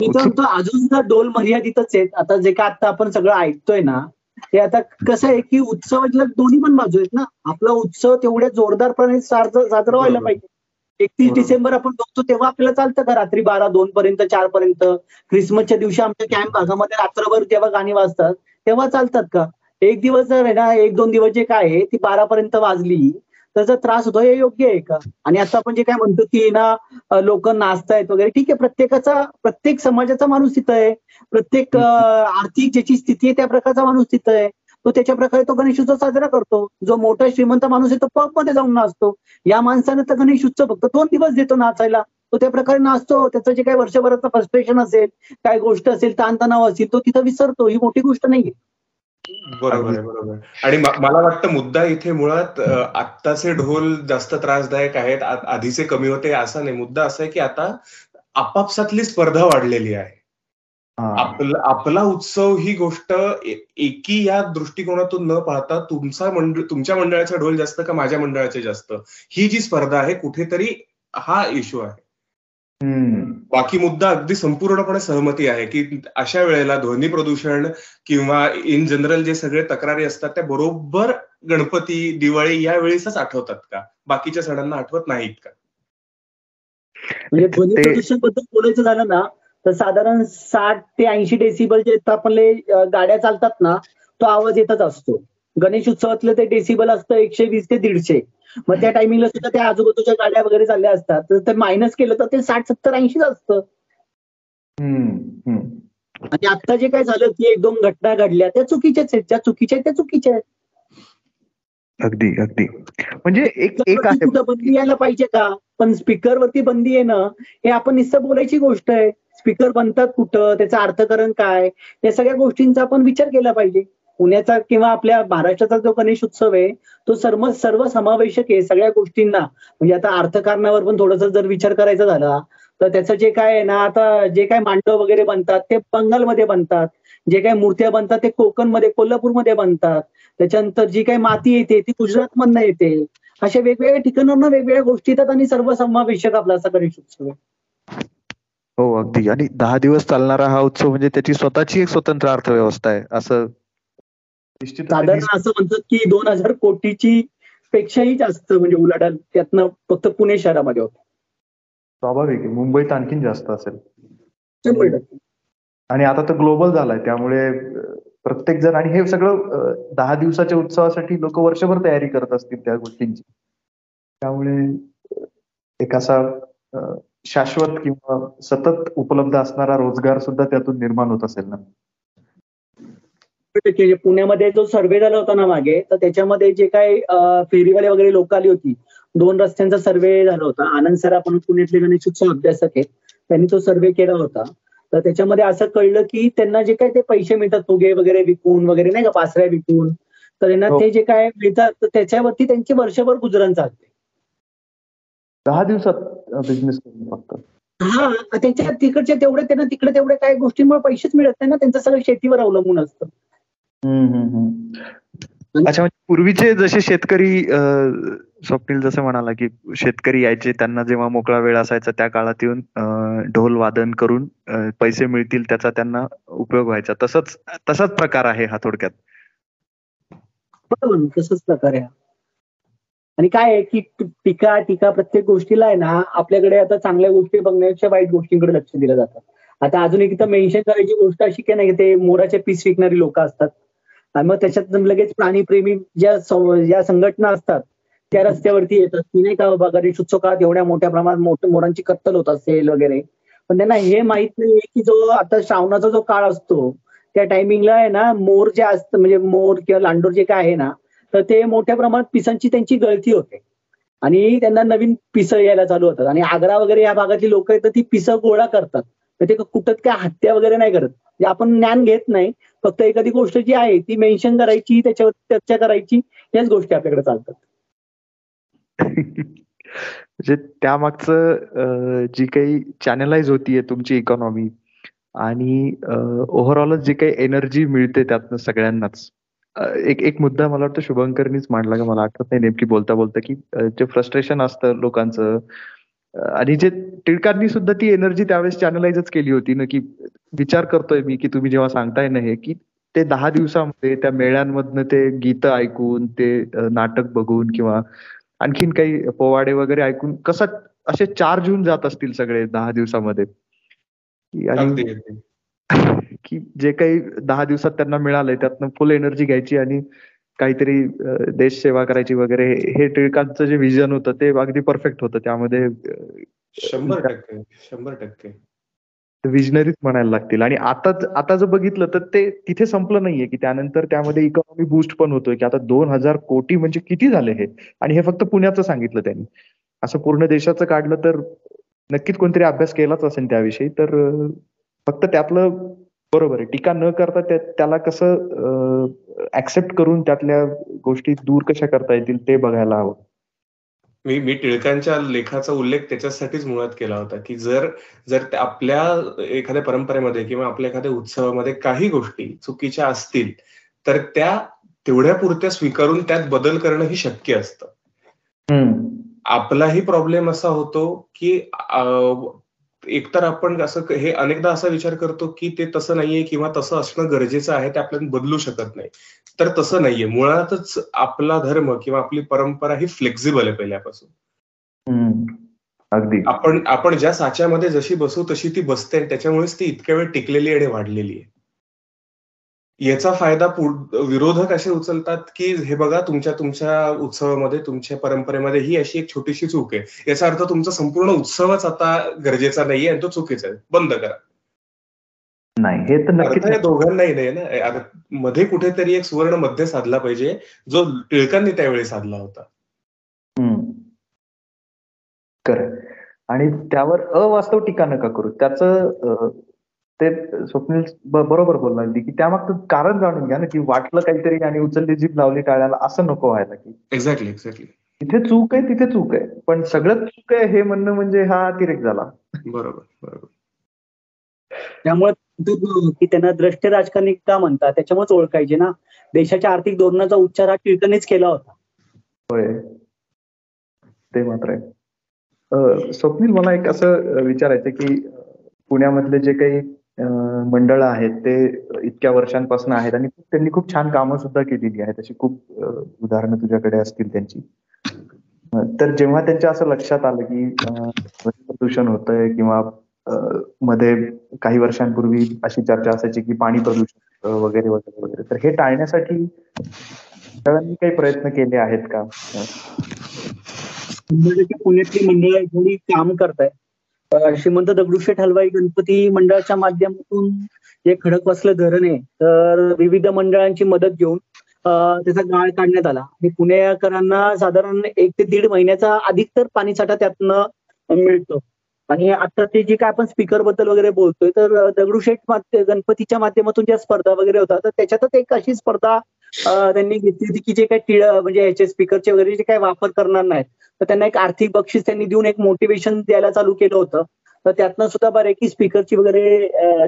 अजून सुद्धा डोल मर्यादितच आहेत. आता जे काय आता आपण सगळं ऐकतोय ना ते आता कसं आहे की उत्सवाच्या दोन्ही पण बाजू आहेत ना. आपला उत्सव तेवढ्या जोरदारपणे साजरा व्हायला पाहिजे. एकतीस डिसेंबर आपण बघतो तेव्हा आपल्याला चालतं का? रात्री बारा दोन पर्यंत चार पर्यंत. क्रिसमसच्या दिवशी आमच्या कॅम्प भागामध्ये रात्रभर जेव्हा गाणी वाजतात तेव्हा चालतात का? एक दिवस जर आहे ना एक दोन दिवस जे काय आहे ती बारापर्यंत वाजली त्याचा त्रास होतो हे योग्य आहे का? आणि आता आपण जे काय म्हणतो की ना लोक नाचतायत वगैरे ठीक आहे प्रत्येकाचा प्रत्येक समाजाचा माणूस तिथं आहे. प्रत्येक आर्थिक ज्याची स्थिती आहे त्या प्रकारचा माणूस तिथं आहे. तो त्याच्या प्रकारे तो गणेश उत्सव साजरा करतो. जो मोठा श्रीमंत माणूस आहे तो पबमध्ये जाऊन नाचतो. या माणसानं तर गणेश उत्सव फक्त दोन दिवस देतो नाचायला. तो त्या प्रकारे नाचतो. त्याचं जे काही वर्षभराचं फ्रस्ट्रेशन असेल काय गोष्ट असेल ताणतणाव असेल तो तिथं विसरतो. ही मोठी गोष्ट नाहीये. बरोबर आहे बरोबर आणि मला वाटतं मुद्दा इथे मुळात आत्ताचे ढोल जास्त त्रासदायक आहेत आधीचे कमी होते असा नाही. मुद्दा असा आहे की आता आपापसातली स्पर्धा वाढलेली आहे. आपला आपला उत्सव ही गोष्ट एकी या दृष्टिकोनातून न पाहता तुमचा मंडळ तुमच्या मंडळाचा ढोल जास्त का माझ्या मंडळाचे जास्त? ही जी स्पर्धा आहे कुठेतरी हा इश्यू आहे. बाकी मुद्दा अगदी संपूर्णपणे सहमती आहे की अशा वेळेला ध्वनी प्रदूषण किंवा इन जनरल जे सगळे तक्रारी असतात त्या बरोबर गणपती दिवाळी या वेळेसच आठवतात का? बाकीच्या सणांना आठवत नाहीत का? म्हणजे ध्वनी प्रदूषणबद्दल बोलायचं झालं ना तर साधारण साठ ते ऐंशी डेसिबल जे आपले गाड्या चालतात ना तो आवाज येतच असतो. गणेश उत्सवातलं ते डेसिबल असतं एकशे वीस ते दीडशे. मग त्या टायमिंगला सुद्धा त्या आजूबाजूच्या गाड्या वगैरे चालल्या असतात. तर ते मायनस केलं तर ते साठ सत्तर ऐंशीच असतं. आणि आता जे काय झालं की एक दोन घटना घडल्या त्या चुकीच्याच आहेत. ज्या चुकीच्या आहेत त्या चुकीच्या आहेत. अगदी अगदी. म्हणजे एक एक कुठं बंदी यायला पाहिजे का? पण स्पीकरवरती बंदी येणं हे आपण नुसतं बोलायची गोष्ट आहे. स्पीकर बनतात कुठं? त्याचं अर्थकरण काय? या सगळ्या गोष्टींचा आपण विचार केला पाहिजे. पुण्याचा किंवा आपल्या महाराष्ट्राचा जो गणेश उत्सव आहे तो सर्व सर्व समावेशक आहे सगळ्या गोष्टींना. म्हणजे आता अर्थकारणावर पण थोडासा जर विचार करायचा झाला तर त्याचं जे काय आहे ना आता जे काय मांडव वगैरे बनतात ते बंगालमध्ये बनतात. जे काही मूर्त्या बनतात ते कोकणमध्ये कोल्हापूरमध्ये बनतात. त्याच्यानंतर जी काही माती येते ती गुजरातमधनं येते. अशा वेगवेगळ्या ठिकाणांना वेगवेगळ्या गोष्टी येतात आणि सर्व समावेशक आपला असा गणेश उत्सव आहे. हो अगदी. आणि दहा दिवस चालणारा हा उत्सव म्हणजे त्याची स्वतःची एक स्वतंत्र अर्थव्यवस्था आहे असं साधारण असं म्हणतात की दोन हजार कोटीची पेक्षाही जास्त म्हणजे उलाढाल त्यातनं फक्त पुणे शहरामध्ये होत. स्वाभाविक आहे. मुंबईत आणखीन जास्त असेल. आणि आता तर ग्लोबल झालाय. त्यामुळे प्रत्येक जण आणि हे सगळं दहा दिवसाच्या उत्सवासाठी लोक वर्षभर तयारी करत असतील त्या गोष्टींची. त्यामुळे एक असा शाश्वत किंवा सतत उपलब्ध असणारा रोजगार सुद्धा त्यातून निर्माण होत असेल ना? पुण्यामध्ये जो सर्व्हे झाला होता ना मागे तर त्याच्यामध्ये जे काही फेरीवाले वगैरे लोक आली होती दोन रस्त्यांचा सर्व्हे झाला होता. आनंद सर आपण पुण्यातले गणेशोत्सव अभ्यासक आहे त्यांनी तो सर्व्हे केला होता. तर त्याच्यामध्ये असं कळलं की त्यांना जे काही ते पैसे मिळतात फुगे वगैरे विकून वगैरे नाही का पासऱ्या विकून तर त्यांना हो. ते जे काय मिळतात तर त्याच्यावरती त्यांची वर्षभर गुजरण चालते. दहा दिवसात बिझनेस फक्त. हा त्यांच्या तिकडच्या तेवढे त्यांना तिकडे तेवढे काही गोष्टींमुळे पैसेच मिळत नाही ना त्यांचं सगळं शेतीवर अवलंबून असतं. अच्छा म्हणजे पूर्वीचे जसे शेतकरी स्वप्नील जसं म्हणाला की शेतकरी यायचे त्यांना जेव्हा मोकळा वेळ असायचा त्या काळात येऊन ढोल वादन करून पैसे मिळतील त्याचा त्यांना उपयोग व्हायचा. तसंच तसाच प्रकार आहे हा थोडक्यात. बरोबर तसंच प्रकार आहे आणि काय आहे की टीका टीका प्रत्येक गोष्टीला आहे ना आपल्याकडे आता चांगल्या गोष्टी बघण्याच्या वाईट गोष्टींकडे लक्ष दिलं जातं. आता अजून एक मेन्शन करायची गोष्ट अशी की नाही ते मोराचे पीस विकणारी लोक असतात. आणि मग त्याच्यात लगेच प्राणीप्रेमी ज्या ज्या संघटना असतात त्या रस्त्यावरती येतात. की नाही का बाबा गणेश काळात एवढ्या मोठ्या प्रमाणात मोठ्या मोरांची कत्तल होत असेल वगैरे. पण त्यांना हे माहीत नाहीये की जो आता श्रावणाचा जो काळ असतो त्या टायमिंगला आहे ना मोर जे असत म्हणजे मोर किंवा लांडोर जे काय आहे ना तर ते मोठ्या प्रमाणात पिसांची त्यांची गळती होते. आणि त्यांना नवीन पिसं यायला चालू होतात. आणि आग्रा वगैरे या भागातली लोक आहेत तर ती पिसं गोळा करतात. तर ते कुठं काय हत्या वगैरे नाही करत. म्हणजे आपण ज्ञान घेत नाही फक्त एखादी गोष्ट जी आहे ती मेन्शन करायची त्याच्यावर चर्चा करायची याच गोष्टी आपल्याकडे चालतात. म्हणजे त्यामागचं जी काही चॅनलाइज होतीये तुमची इकॉनॉमी आणि ओव्हरऑलच जी काही एनर्जी मिळते त्यातनं सगळ्यांनाच. एक एक मुद्दा मला वाटतं शुभंकरनीच मांडला का? मला आठवत नाही नेमकी बोलता बोलता की जे फ्रस्ट्रेशन असतं लोकांचं आणि जे टिळकांनी सुद्धा ती एनर्जी त्यावेळेस चॅनलाइजच केली होती ना की विचार करतोय मी की तुम्ही जेव्हा सांगताय ना हे की ते दहा दिवसामध्ये त्या मेळ्यांमधनं ते गीत ऐकून ते नाटक बघून किंवा आणखीन काही पोवाडे वगैरे ऐकून कसं असे चार्ज होऊन जात असतील सगळे दहा दिवसामध्ये. [LAUGHS] की जे काही दहा दिवसात त्यांना मिळालंय त्यातनं फुल एनर्जी घ्यायची आणि काहीतरी देश सेवा करायची वगैरे हे टिळकांचं जे विजन होतं ते अगदी परफेक्ट होतं. त्यामध्ये शंभर टक्के शंभर टक्के. विजनरीच म्हणायला लागतील. आणि आता आता जर बघितलं तर ते तिथे संपलं नाहीये की त्यानंतर त्यामध्ये इकॉनॉमी बूस्ट पण होतोय की आता दोन हजार कोटी म्हणजे किती झाले हे? आणि हे फक्त पुण्याचं सांगितलं त्यांनी. असं पूर्ण देशाचं काढलं तर नक्कीच कोणतरी अभ्यास केलाच असेल त्याविषयी तर फक्त त्यातलं बरोबर आहे. टीका न करता त्याला कसं ऍक्सेप्ट करून त्यातल्या गोष्टी दूर कशा करता येतील ते बघायला हवं. मी मी टिळकांच्या लेखाचा उल्लेख त्याच्यासाठीच मुळात केला होता की जर जर आपल्या एखाद्या परंपरेमध्ये किंवा आपल्या एखाद्या उत्सवामध्ये काही गोष्टी चुकीच्या असतील तर त्या तेवढ्या पुरत्या स्वीकारून त्यात बदल करणं ही शक्य असतं. आपलाही प्रॉब्लेम असा होतो की एकतर आपण असं हे अनेकदा असा विचार करतो की ते तसं नाहीये किंवा तसं असणं गरजेचं आहे ते आपल्याला बदलू शकत नाही. तर तसं नाहीये. मुळातच आपला धर्म किंवा आपली परंपरा ही फ्लेक्झिबल आहे पहिल्यापासून. अगदी. आपण आपण ज्या साच्यामध्ये जशी बसू तशी ती बसते त्याच्यामुळेच ती इतक्या वेळ टिकलेली आणि वाढलेली आहे. याचा फायदा विरोधक असे उचलतात की हे बघा तुमच्या तुमच्या उत्सवामध्ये तुमच्या परंपरेमध्ये ही अशी एक छोटीशी चूक आहे. याचा अर्थ तुमचा संपूर्ण उत्सवच आता गरजेचा नाहीये आणि तो चुकीचा आहे. बंद करा. नाही हे तर नक्कीच दोघांनाही नाही ना? मध्ये कुठेतरी एक सुवर्ण मध्य साधला पाहिजे जो टिळकांनी त्यावेळी साधला होता. आणि त्यावर अवास्तव टीका नका करू. त्याचं ते स्वप्नील बरोबर बोलला की त्यामागचं कारण जाणून घ्या ना की वाटलं काहीतरी आणि उचलली जीभ लावली टाळ्याला असं नको व्हायला की. एक्झॅक्टली एक्झॅक्टली तिथे चूक आहे तिथे चूक आहे पण सगळं चूक आहे हे म्हणणं म्हणजे हा अतिरेक झाला. बरोबर बरोबर. त्यामुळे की त्यांना द्रष्ट राजकारणी का म्हणतात त्याच्यामुळेच ओळखायचे ना. देशाच्या आर्थिक धोरणाचा उच्चार हा टिळकनेच केला होता. होय. ते मात्र आहे. स्वप्नील मला एक असं विचारायचं की पुण्यामधले जे काही मंडळ आहेत ते इतक्या वर्षांपासून आहेत आणि त्यांनी खूप छान कामं सुद्धा केलेली आहेत. अशी खूप उदाहरणं तुझ्याकडे असतील त्यांची. तर जेव्हा त्यांच्या असं लक्षात आलं की प्रदूषण होतंय किंवा मध्ये काही वर्षांपूर्वी अशी चर्चा असायची की पाणी प्रदूषण वगैरे वगैरे वगैरे तर हे टाळण्यासाठी सगळ्यांनी काही प्रयत्न केले आहेत का? पुण्यातली मंडळ काम करताय श्रीमंत दगडूशेठ हलवाई गणपती मंडळाच्या माध्यमातून जे खडकवासलं धरण आहे तर विविध मंडळांची मदत घेऊन त्याचा गाळ काढण्यात आला. आणि पुणेकरांना साधारण एक ते दीड महिन्याचा अधिक तर पाणी साठा त्यातनं मिळतो. आणि आता ते जे काय आपण स्पीकरबद्दल वगैरे बोलतोय तर दगडूशेठ गणपतीच्या माध्यमातून ज्या स्पर्धा वगैरे होतात तर त्याच्यातच एक अशी स्पर्धा त्यांनी घेतली होती की जे काही टिळ म्हणजे याचे स्पीकरचे वगैरे जे काही वापर करणार नाहीत. तर त्यांना एक आर्थिक बक्षीस त्यांनी देऊन एक मोटिवेशन द्यायला चालू केलं होतं. तर त्यातनं सुद्धा बरे की स्पीकरची वगैरे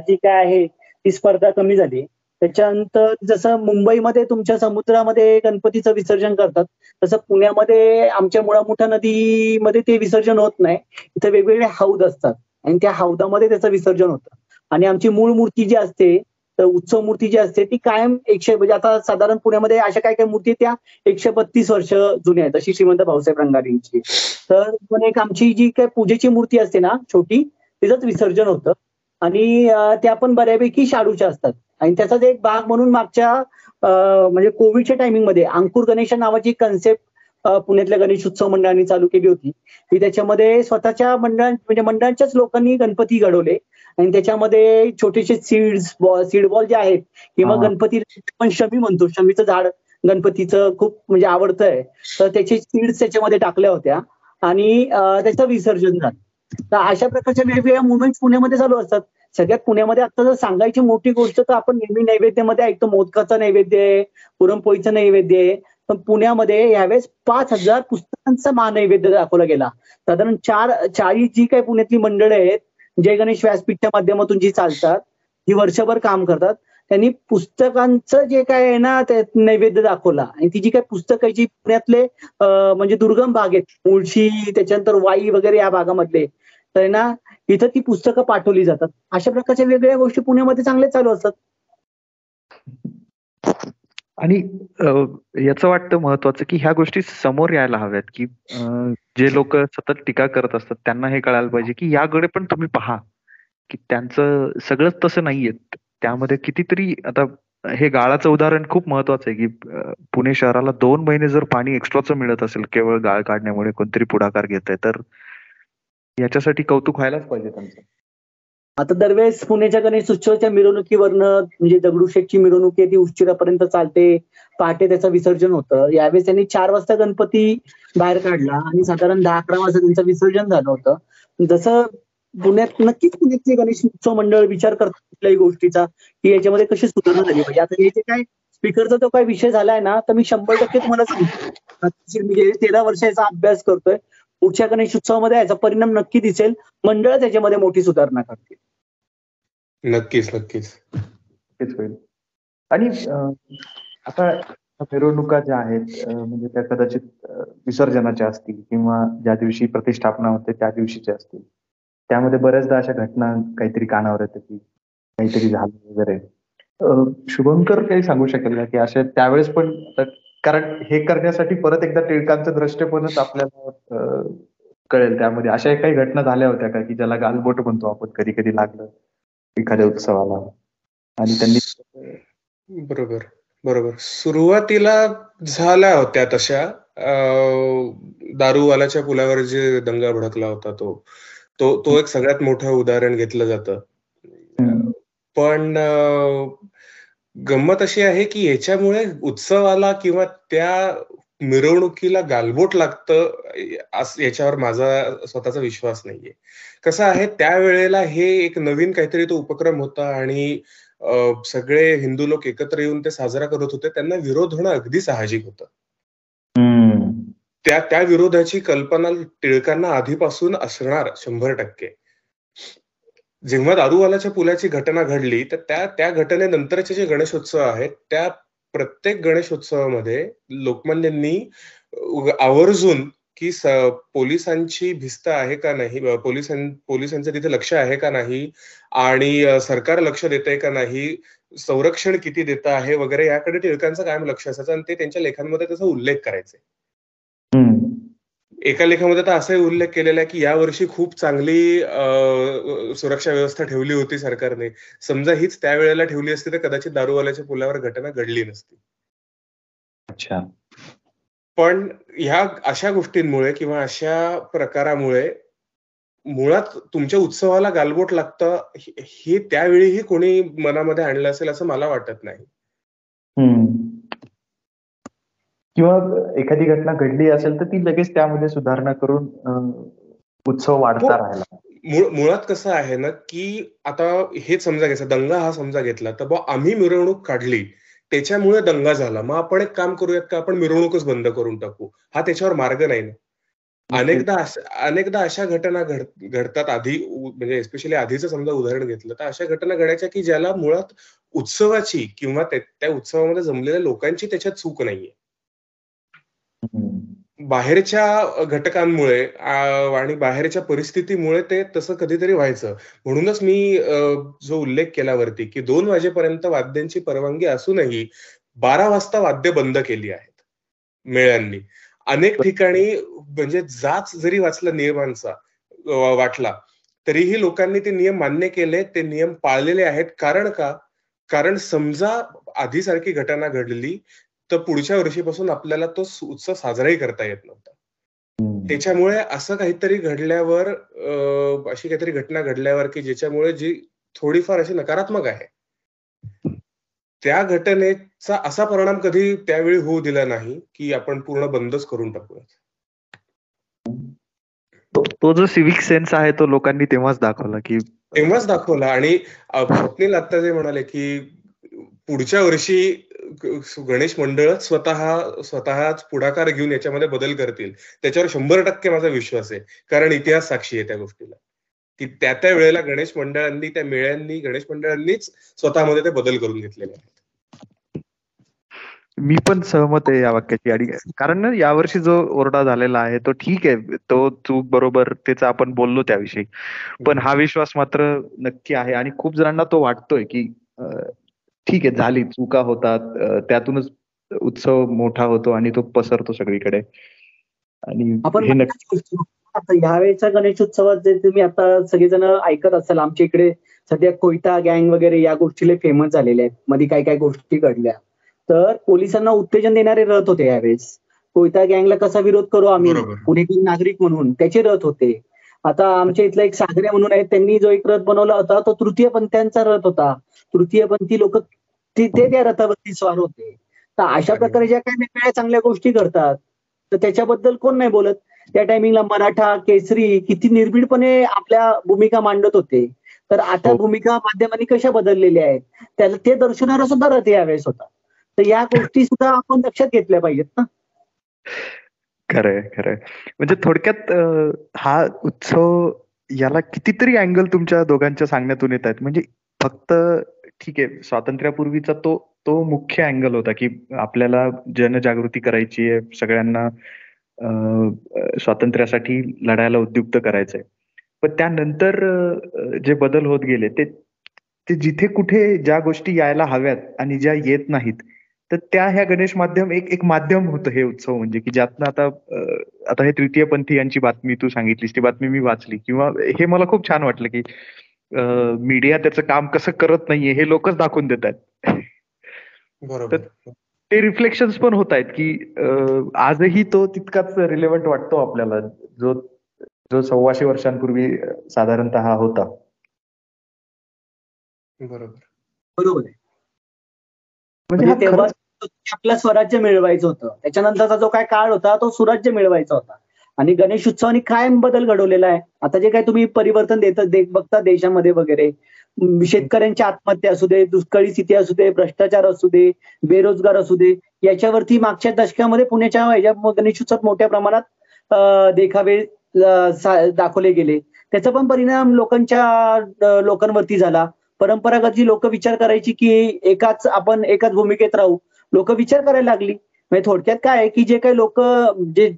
जी काय आहे ती स्पर्धा कमी झाली. त्याच्यानंतर जसं मुंबईमध्ये तुमच्या समुद्रामध्ये गणपतीचं विसर्जन करतात तसं पुण्यामध्ये आमच्या मुळामुठा नदीमध्ये ते विसर्जन होत नाही. इथे वेगवेगळे हौद असतात आणि त्या हौदामध्ये त्याचं विसर्जन होतं. आणि आमची मूळ मूर्ती जी असते तर उत्सव मूर्ती जी असते ती कायम एकशे म्हणजे आता साधारण पुण्यामध्ये अशा काय काय मूर्ती त्या एकशे बत्तीस वर्ष जुन्या आहेत अशी श्रीमंत भाऊसाहेब रंगारींची. तर पण एक आमची जी काय पूजेची मूर्ती असते ना छोटी तिचंच विसर्जन होतं. आणि त्या पण बऱ्यापैकी शाडूच्या असतात. आणि त्याचाच एक भाग म्हणून मागच्या म्हणजे कोविडच्या टायमिंगमध्ये अंकुर गणेश नावाची कन्सेप्ट पुण्यातल्या गणेश उत्सव मंडळांनी चालू केली होती. की त्याच्यामध्ये स्वतःच्या मंडळां म्हणजे मंडळांच्याच लोकांनी गणपती घडवले. आणि त्याच्यामध्ये छोटेसे सीड्स बॉल सीड बॉल जे आहेत किंवा गणपती पण शमी म्हणतो. शमीचं झाड गणपतीचं खूप म्हणजे आवडतं आहे तर त्याचे सीड्स त्याच्यामध्ये टाकल्या होत्या. आणि त्याचं विसर्जन झालं. तर अशा प्रकारच्या वेगवेगळ्या मुवमेंट पुण्यामध्ये चालू असतात. सगळ्यात पुण्यामध्ये आता जर सांगायची मोठी गोष्ट तर आपण नेहमी नैवेद्यामध्ये ऐकतो मोदकाचा नैवेद्य आहे पुरणपोळीचं नैवेद्य आहे. पण पुण्यामध्ये यावेळेस पाच हजार पुस्तकांचा महानैवेद्य दाखवला गेला. साधारण चार चाळीस जी काही पुण्यातली मंडळ आहेत जय गणेश व्यासपीठच्या माध्यमातून जी चालतात जी वर्षभर काम करतात त्यांनी पुस्तकांचं जे काय आहे ना ते नैवेद्य दाखवला. आणि ती जी काही पुस्तक आहे जी पुण्यातले म्हणजे दुर्गम भाग आहेत मुळशी त्याच्यानंतर वाई वगैरे या भागामधले तर ना इथं ती पुस्तकं पाठवली जातात. अशा प्रकारच्या वेगळ्या गोष्टी पुण्यामध्ये चांगल्या चालू असतात. आणि याचं वाटतं महत्वाचं की ह्या गोष्टी समोर यायला हव्यात की जे लोक सतत टीका करत असतात त्यांना हे कळायला पाहिजे की याकडे पण तुम्ही पहा. की त्यांचं सगळंच तसं नाहीये त्यामध्ये कितीतरी आता हे गाळाचं उदाहरण खूप महत्वाचं आहे की पुणे शहराला दोन महिने जर पाणी एक्स्ट्राचं मिळत असेल केवळ गाळ काढण्यामुळे कोणतरी पुढाकार घेत आहे तर याच्यासाठी कौतुक व्हायलाच पाहिजे त्यांचं. आता दरवेळेस पुण्याच्या गणेश उत्सवाच्या मिरवणुकीवरनं म्हणजे दगडूशेठची मिरवणूक आहे ती उशिरापर्यंत चालते. पहाटे त्याचं विसर्जन होतं. यावेळेस त्यांनी चार वाजता गणपती बाहेर काढला आणि साधारण दहा अकरा वाजता त्यांचं विसर्जन झालं होतं. जसं पुण्यात नक्कीच पुण्यातले गणेश उत्सव मंडळ विचार करतात कुठल्याही गोष्टीचा की याच्यामध्ये कशी सुधारणा झाली पाहिजे. आता हे जे काय स्पीकरचा जो काही विषय झालाय ना तर मी शंभर टक्के तुम्हाला सांगतो. मी तेरा वर्षाचा अभ्यास करतोय. पुढच्या गणेश उत्सवामध्ये याचा परिणाम नक्की दिसेल. मंडळ त्याच्यामध्ये मोठी सुधारणा करतील. नक्कीच नक्कीच. तेच होईल. आणि आता मिरवणुका ज्या आहेत म्हणजे त्या कदाचित विसर्जनाच्या असतील किंवा ज्या दिवशी प्रतिष्ठापना होते त्या दिवशीच्या असतील. त्यामध्ये बऱ्याचदा अशा घटना काहीतरी कानावर येते की काहीतरी झालं वगैरे. शुभंकर काही सांगू शकेल का? की अशा त्यावेळेस पण कारण हे करण्यासाठी परत एकदा टिळकांचं दृष्टीपणच आपल्याला कळेल त्यामध्ये. अशा काही घटना झाल्या होत्या का? की ज्याला गालबोट म्हणतो आपण कधी कधी लागलं एखाद्या उत्सवाला. आणि त्यांनी बरोबर बरोबर. सुरुवातीला झाल्या होत्या तशा. दारूवालाच्या पुलावर जे दंगा भडकला होता तो तो तो एक सगळ्यात मोठं उदाहरण घेतलं जातं. पण गंमत अशी आहे की याच्यामुळे उत्सवाला किंवा त्या मिरवणुकीला गालबोट लागतं याच्यावर माझा स्वतःचा विश्वास नाहीये. कसं आहे त्यावेळेला हे एक नवीन काहीतरी तो उपक्रम होता आणि सगळे हिंदू लोक एकत्र येऊन ते साजरा करत होते त्यांना विरोध होणं अगदी साहजिक होतं. त्या त्या विरोधाची कल्पना टिळकांना आधीपासून असणार शंभर टक्के. जेव्हा दारूवालाच्या पुलाची घटना घडली तर त्या त्या घटनेनंतरचे जे गणेशोत्सव आहेत त्या प्रत्येक गणेशोत्सवामध्ये लोकमान्यांनी आवर्जून की पोलिसांची भिस्त आहे का नाही पोलिसां पोलिसांचं तिथे लक्ष आहे का नाही आणि सरकार लक्ष देत आहे का नाही संरक्षण किती देत आहे वगैरे याकडे टिळकांचं कायम लक्ष असायचं आणि ते त्यांच्या लेखांमध्ये त्याचा उल्लेख करायचे. एका लेखामध्ये तर असाही उल्लेख केलेला आहे की यावर्षी खूप चांगली सुरक्षा व्यवस्था ठेवली होती सरकारने. समजा हीच त्यावेळेला ठेवली असती तर कदाचित दारूवाल्याच्या पुलावर घटना घडली नसती. अच्छा. पण ह्या अशा गोष्टींमुळे किंवा अशा प्रकारामुळे मुळात तुमच्या उत्सवाला गालबोट लागतं हे त्यावेळीही कोणी मनामध्ये आणलं असेल असं मला वाटत नाही. किंवा एखादी घटना घडली असेल तर ती लगेच त्यामध्ये सुधारणा करून उत्सव वाढता. राहिला मुळात कसं आहे ना की आता हे समजा घ्यायचं दंगा हा समजा घेतला तर बा आम्ही मिरवणूक काढली त्याच्यामुळे दंगा झाला. मग आपण एक काम करूयात का आपण मिरवणूकच बंद करून टाकू. हा त्याच्यावर मार्ग नाही ना. अनेकदा अनेकदा अशा घटना घडतात आधी म्हणजे एस्पेशली आधीचं समजा उदाहरण घेतलं तर अशा घटना घडायच्या की ज्याला मुळात उत्सवाची किंवा त्या उत्सवामध्ये जमलेल्या लोकांची त्याच्यात चूक नाहीये. बाहेरच्या घटकांमुळे आणि बाहेरच्या परिस्थितीमुळे ते तसं कधीतरी व्हायचं. म्हणूनच मी जो उल्लेख केला वरती की दोन वाजेपर्यंत वाद्यांची परवानगी असूनही बारा वाजता वाद्य बंद केली आहेत मेळ्यांनी. अनेक ठिकाणी म्हणजे जाच जरी वाचला नियमांचा वाटला तरीही लोकांनी ते नियम मान्य केले ते नियम पाळलेले आहेत. कारण का? कारण समजा आधीसारखी घटना घडली तर पुढच्या वर्षीपासून आपल्याला तो उत्सव साजराही करता येत नव्हता. त्याच्यामुळे असं काहीतरी घडल्यावर अशी काहीतरी घटना घडल्यावर की ज्याच्यामुळे जी थोडीफार अशी नकारात्मक आहे त्या घटनेचा असा परिणाम कधी त्यावेळी होऊ दिला नाही की आपण पूर्ण बंदच करून टाकूयात. तो जो सिव्हिक सेन्स आहे तो लोकांनी तेव्हाच दाखवला की तेव्हाच दाखवला आणि स्वप्नील आता जे म्हणाले की पुढच्या वर्षी गणेश मंडळ स्वतः स्वतःच पुढाकार घेऊन याच्यामध्ये बदल करतील. त्याच्यावर शंभर टक्के माझा विश्वास आहे. कारण इतिहास साक्षी आहे त्या गोष्टीला. की त्या त्या वेळेला गणेश मंडळांनी त्या मेळ्यांनी गणेश मंडळांनीच स्वतःमध्ये ते बदल करून घेतलेले आहेत. मी पण सहमत आहे या वाक्याची. आणि कारण यावर्षी जो ओरडा झालेला आहे तो ठीक आहे. तो चूक बरोबर त्याचा आपण बोललो त्याविषयी. पण हा विश्वास मात्र नक्की आहे. आणि खूप जणांना तो वाटतोय की ठीक आहे झाली चुका होतात. त्यातूनच उत्सव मोठा होतो आणि तो पसरतो सगळीकडे. आणि आपण ह्यावेळेचा गणेशोत्सवात जे तुम्ही आता सगळेजण ऐकत असाल आमच्या इकडे सध्या कोयता गँग वगैरे या गोष्टी फेमस झालेल्या आहेत. मध्ये काय काय गोष्टी घडल्या. तर पोलिसांना उत्तेजन देणारे रथ होते यावेळेस. कोयता गँगला कसा विरोध करू आम्ही. पुणेतील नागरिक म्हणून त्याचे रथ होते. आता आमच्या इथला एक सागरे म्हणून आहे त्यांनी जो एक रथ बनवला होता तो तृतीय पंथ्यांचा रथ होता. तृतीयपंथी लोक ते ते त्या रथावरती स्वार होते. तर अशा प्रकारे ज्या काही वेगवेगळ्या चांगल्या गोष्टी घडतात तर त्याच्याबद्दल कोण नाही बोलत. त्या टायमिंगला मराठा केसरी किती निर्भीडपणे आपल्या भूमिका मांडत होते. तर आता हो. भूमिका माध्यमांनी कशा बदललेल्या आहेत त्याला ते दर्शवणारा सुद्धा रथ यावेळेस होता. तर या गोष्टी सुद्धा आपण लक्षात घेतल्या पाहिजेत ना. खरंय खरंय. म्हणजे थोडक्यात हा उत्सव याला कितीतरी अँगल तुमच्या दोघांच्या सांगण्यातून येत आहेत. म्हणजे फक्त ठीक आहे स्वातंत्र्यापूर्वीचा तो तो मुख्य अँगल होता की आपल्याला जनजागृती करायची आहे सगळ्यांना स्वातंत्र्यासाठी लढायला उद्युक्त करायचंय. पण त्यानंतर जे बदल होत गेले ते ते जिथे कुठे ज्या गोष्टी यायला हव्यात आणि ज्या येत नाहीत तर त्या ह्या गणेश माध्यम एक एक माध्यम होतं हे उत्सव म्हणजे की ज्यातनं आता आता हे तृतीयपंथी यांची बातमी तू सांगितलीस ती बातमी मी वाचली किंवा हे मला खूप छान वाटलं की मीडिया त्याचं काम कसं करत नाहीये हे लोकच दाखवून देत आहेत. बरोबर. ते रिफ्लेक्शन पण होत आहेत की आजही तो तितकाच रिलेव्हंट वाटतो आपल्याला जो जो सव्वाशे वर्षांपूर्वी साधारणतः होता. बरोबर. बरोबर. आहे म्हणजे म्हणजे तेव्हा आपलं स्वराज्य मिळवायचं होतं. त्याच्यानंतरचा जो काय काळ होता तो सुराज्य मिळवायचा होता. आणि गणेश उत्सवाने कायम बदल घडवलेला आहे. आता जे काय तुम्ही परिवर्तन देत बघता देशामध्ये वगैरे शेतकऱ्यांची आत्महत्या असू दे दुष्काळी स्थिती असू दे भ्रष्टाचार असू दे बेरोजगार असू दे याच्यावरती मागच्या दशकामध्ये पुण्याच्या ह्याच्या गणेश मोठ्या प्रमाणात देखावे दाखवले गेले. त्याचा पण परिणाम लोकांच्या लोकांवरती झाला. परंपरागत जी लोक विचार करायची की एकाच आपण एकाच भूमिकेत राहू लोक विचार करायला लागली. म्हणजे थोडक्यात काय आहे की जे काही लोक जे